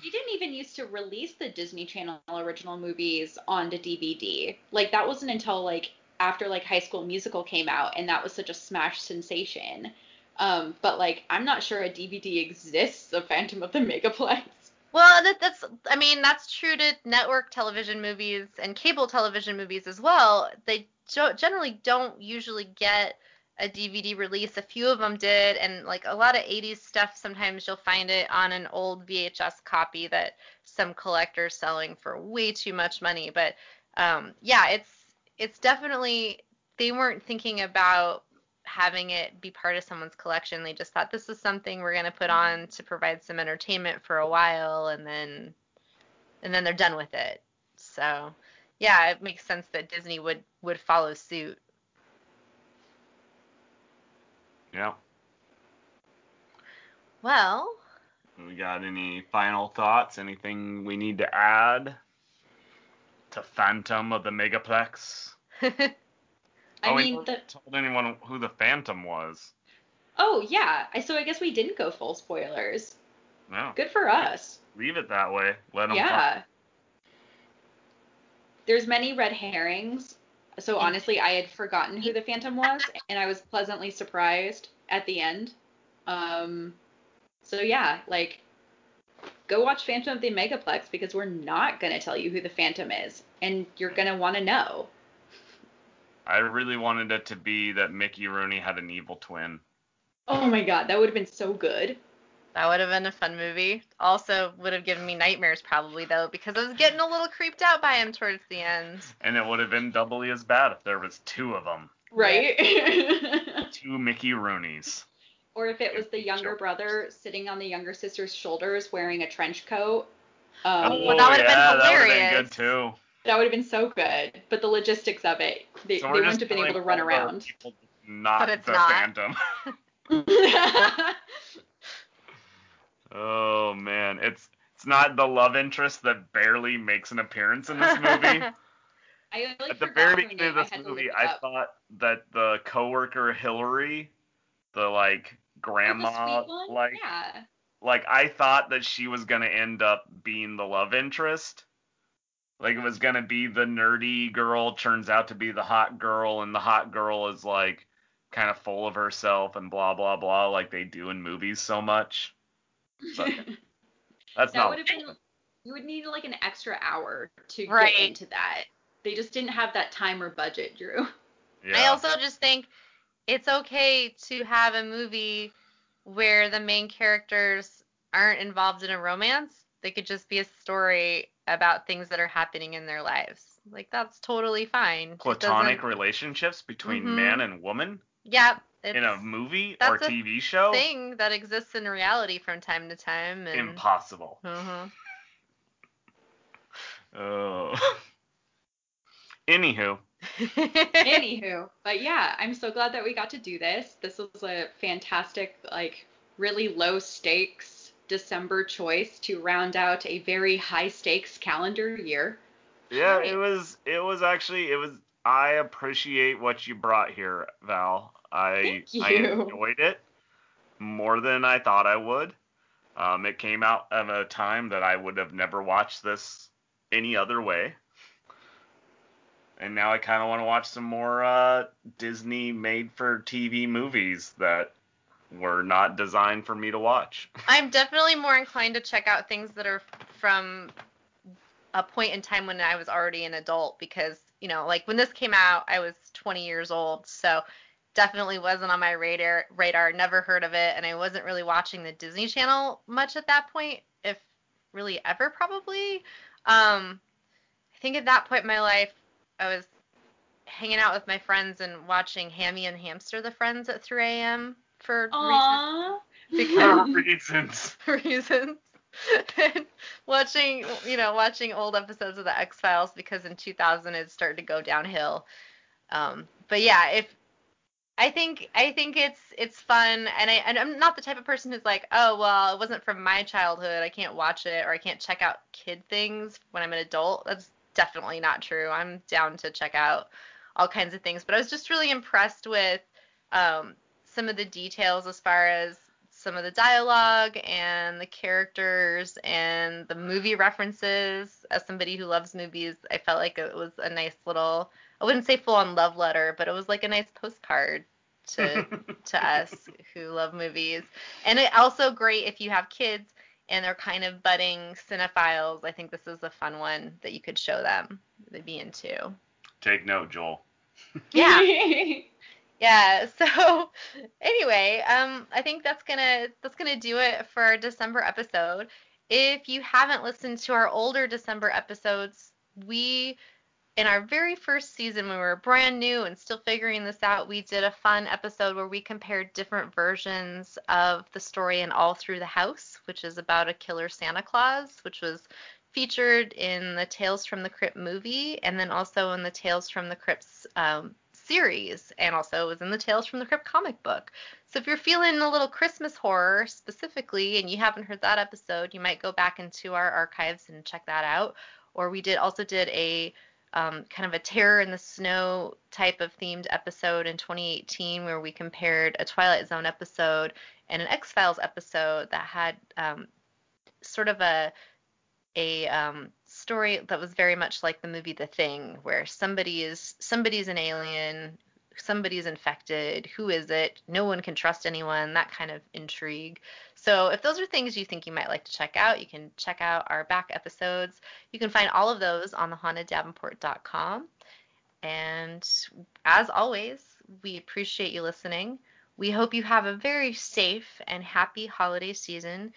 They didn't even used to release the Disney Channel original movies onto DVD. Like that wasn't until like after like High School Musical came out, and that was such a smash sensation. Um, but like I'm not sure a DVD exists of Phantom of the Megaplex. Well, that, that's I mean that's true to network television movies and cable television movies as well. They generally don't usually get a DVD release. A few of them did, and like a lot of 80s stuff, sometimes you'll find it on an old VHS copy that some collector's selling for way too much money. But um, yeah, it's it's definitely they weren't thinking about having it be part of someone's collection. They just thought this is something we're gonna put mm-hmm. on to provide some entertainment for a while, and then and then they're done with it. So yeah, it makes sense that Disney would would follow suit. Yeah. Well, We got any final thoughts? Anything we need to add to Phantom of the Megaplex? [LAUGHS] I oh, mean, the told anyone who the Phantom was. oh yeah, so I guess we didn't go full spoilers. No. Good for us. Leave it that way. Let them. Yeah. There's many red herrings. So honestly, I had forgotten who the Phantom was, and I was pleasantly surprised at the end. Um, so yeah, like, go watch Phantom of the Megaplex because we're not gonna tell you who the Phantom is, and you're gonna want to know. I really wanted it to be that Mickey Rooney had an evil twin. Oh my god, that would have been so good. that would have been a fun movie. Also, would have given me nightmares probably though, because I was getting a little creeped out by him towards the end. And it would have been doubly as bad if there was two of them. Right? [LAUGHS] Two Mickey Rooneys. or if it was the younger Sure. brother sitting on the younger sister's shoulders wearing a trench coat. Um, oh, Well, that would have been yeah, That would have been hilarious. good too. That would have been so good. But the logistics of it, they, So they wouldn't have been able to run all the around. people, Not But it's the not. Phantom. [LAUGHS] [LAUGHS] Oh man, it's it's not the love interest that barely makes an appearance in this [LAUGHS] movie. I like At the very beginning of name. I this movie, I thought that the coworker Hillary, the like Oh, grandma, sweet like yeah. like I thought that she was gonna end up being the love interest. Like it was gonna be the nerdy girl, turns out to be the hot girl, and the hot girl is like kind of full of herself and blah blah blah, like they do in movies so much. But [LAUGHS] That's that not. would have been. You would need like an extra hour to Right. get into that. They just didn't have that time or budget, Drew. [LAUGHS] Yeah. I also just think it's okay to have a movie where the main characters aren't involved in a romance. They could just be a story about things that are happening in their lives. Like that's totally fine. Platonic relationships between Mhm. man and woman Yep. in a movie that's or a TV show. thing that exists in reality from time to time. And, Impossible. Mhm. [LAUGHS] Oh. Anywho, [LAUGHS] Anywho, but yeah, I'm so glad that we got to do this. This was a fantastic, like, really low stakes December choice to round out a very high stakes calendar year. yeah, Right. it was. It was actually. It was. I appreciate what you brought here, Val. I I enjoyed it more than I thought I would. Um, it came out at a time that I would have never watched this any other way. And now I kind of want to watch some more uh, Disney made for TV movies that were not designed for me to watch. [LAUGHS] I'm definitely more inclined to check out things that are from a point in time when I was already an adult because, you know, like when this came out, I was 20 years old, so definitely wasn't on my radar radar, never heard of it, and I wasn't really watching the Disney Channel much at that point, if really ever probably. Um I think at that point in my life, I was hanging out with my friends and watching Hammy and Hamster the Friends at 3 a.m. for reasons Aww. Because- reasons. [LAUGHS] reasons. and watching, you know, watching old episodes of the X Files because in 2000 it started to go downhill. Um, but yeah, if I think I think it's it's fun, and I and I'm not the type of person who's like, oh well, it wasn't from my childhood, I can't watch it, or I can't check out kid things when I'm an adult. That's definitely not true. I'm down to check out all kinds of things, but I was just really impressed with um, some of the details as far as some of the dialogue and the characters and the movie references. As somebody who loves movies, I felt like it was a nice little I wouldn't say full on love letter, but it was like a nice postcard to [LAUGHS] to us who love movies. And it also great if you have kids and they're kind of budding cinephiles. I think this is a fun one that you could show them. They'd be into. Take note, Joel. Yeah. [LAUGHS] Yeah. [LAUGHS] So anyway, um, I think that's gonna that's gonna do it for our December episode. If you haven't listened to our older December episodes, we in our very first season, when we were brand new and still figuring this out, we did a fun episode where we compared different versions of the story in All Through the House, which is about a killer Santa Claus, which was featured in the Tales from the Crypt movie and then also in the Tales from the Crypt's um, series and also was in the Tales from the Crypt comic book. So if you're feeling a little Christmas horror specifically and you haven't heard that episode, you might go back into our archives and check that out. Or we did also did a um, kind of a terror in the snow type of themed episode in 2018 where we compared a Twilight Zone episode and an X Files episode that had um, sort of a a um, story that was very much like the movie The Thing, where somebody is somebody's an alien, somebody's infected, who is it? No one can trust anyone. That kind of intrigue. So if those are things you think you might like to check out, you can check out our back episodes. You can find all of those on thehaunteddavenport.com. And as always, we appreciate you listening. We hope you have a very safe and happy holiday season.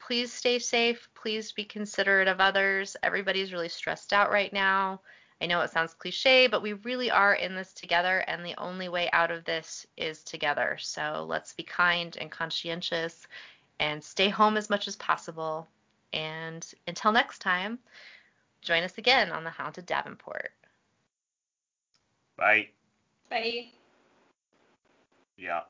Please stay safe. Please be considerate of others. Everybody's really stressed out right now. I know it sounds cliche, but we really are in this together, and the only way out of this is together. So let's be kind and conscientious and stay home as much as possible. And until next time, join us again on the Haunted Davenport. Bye. Bye. Yeah.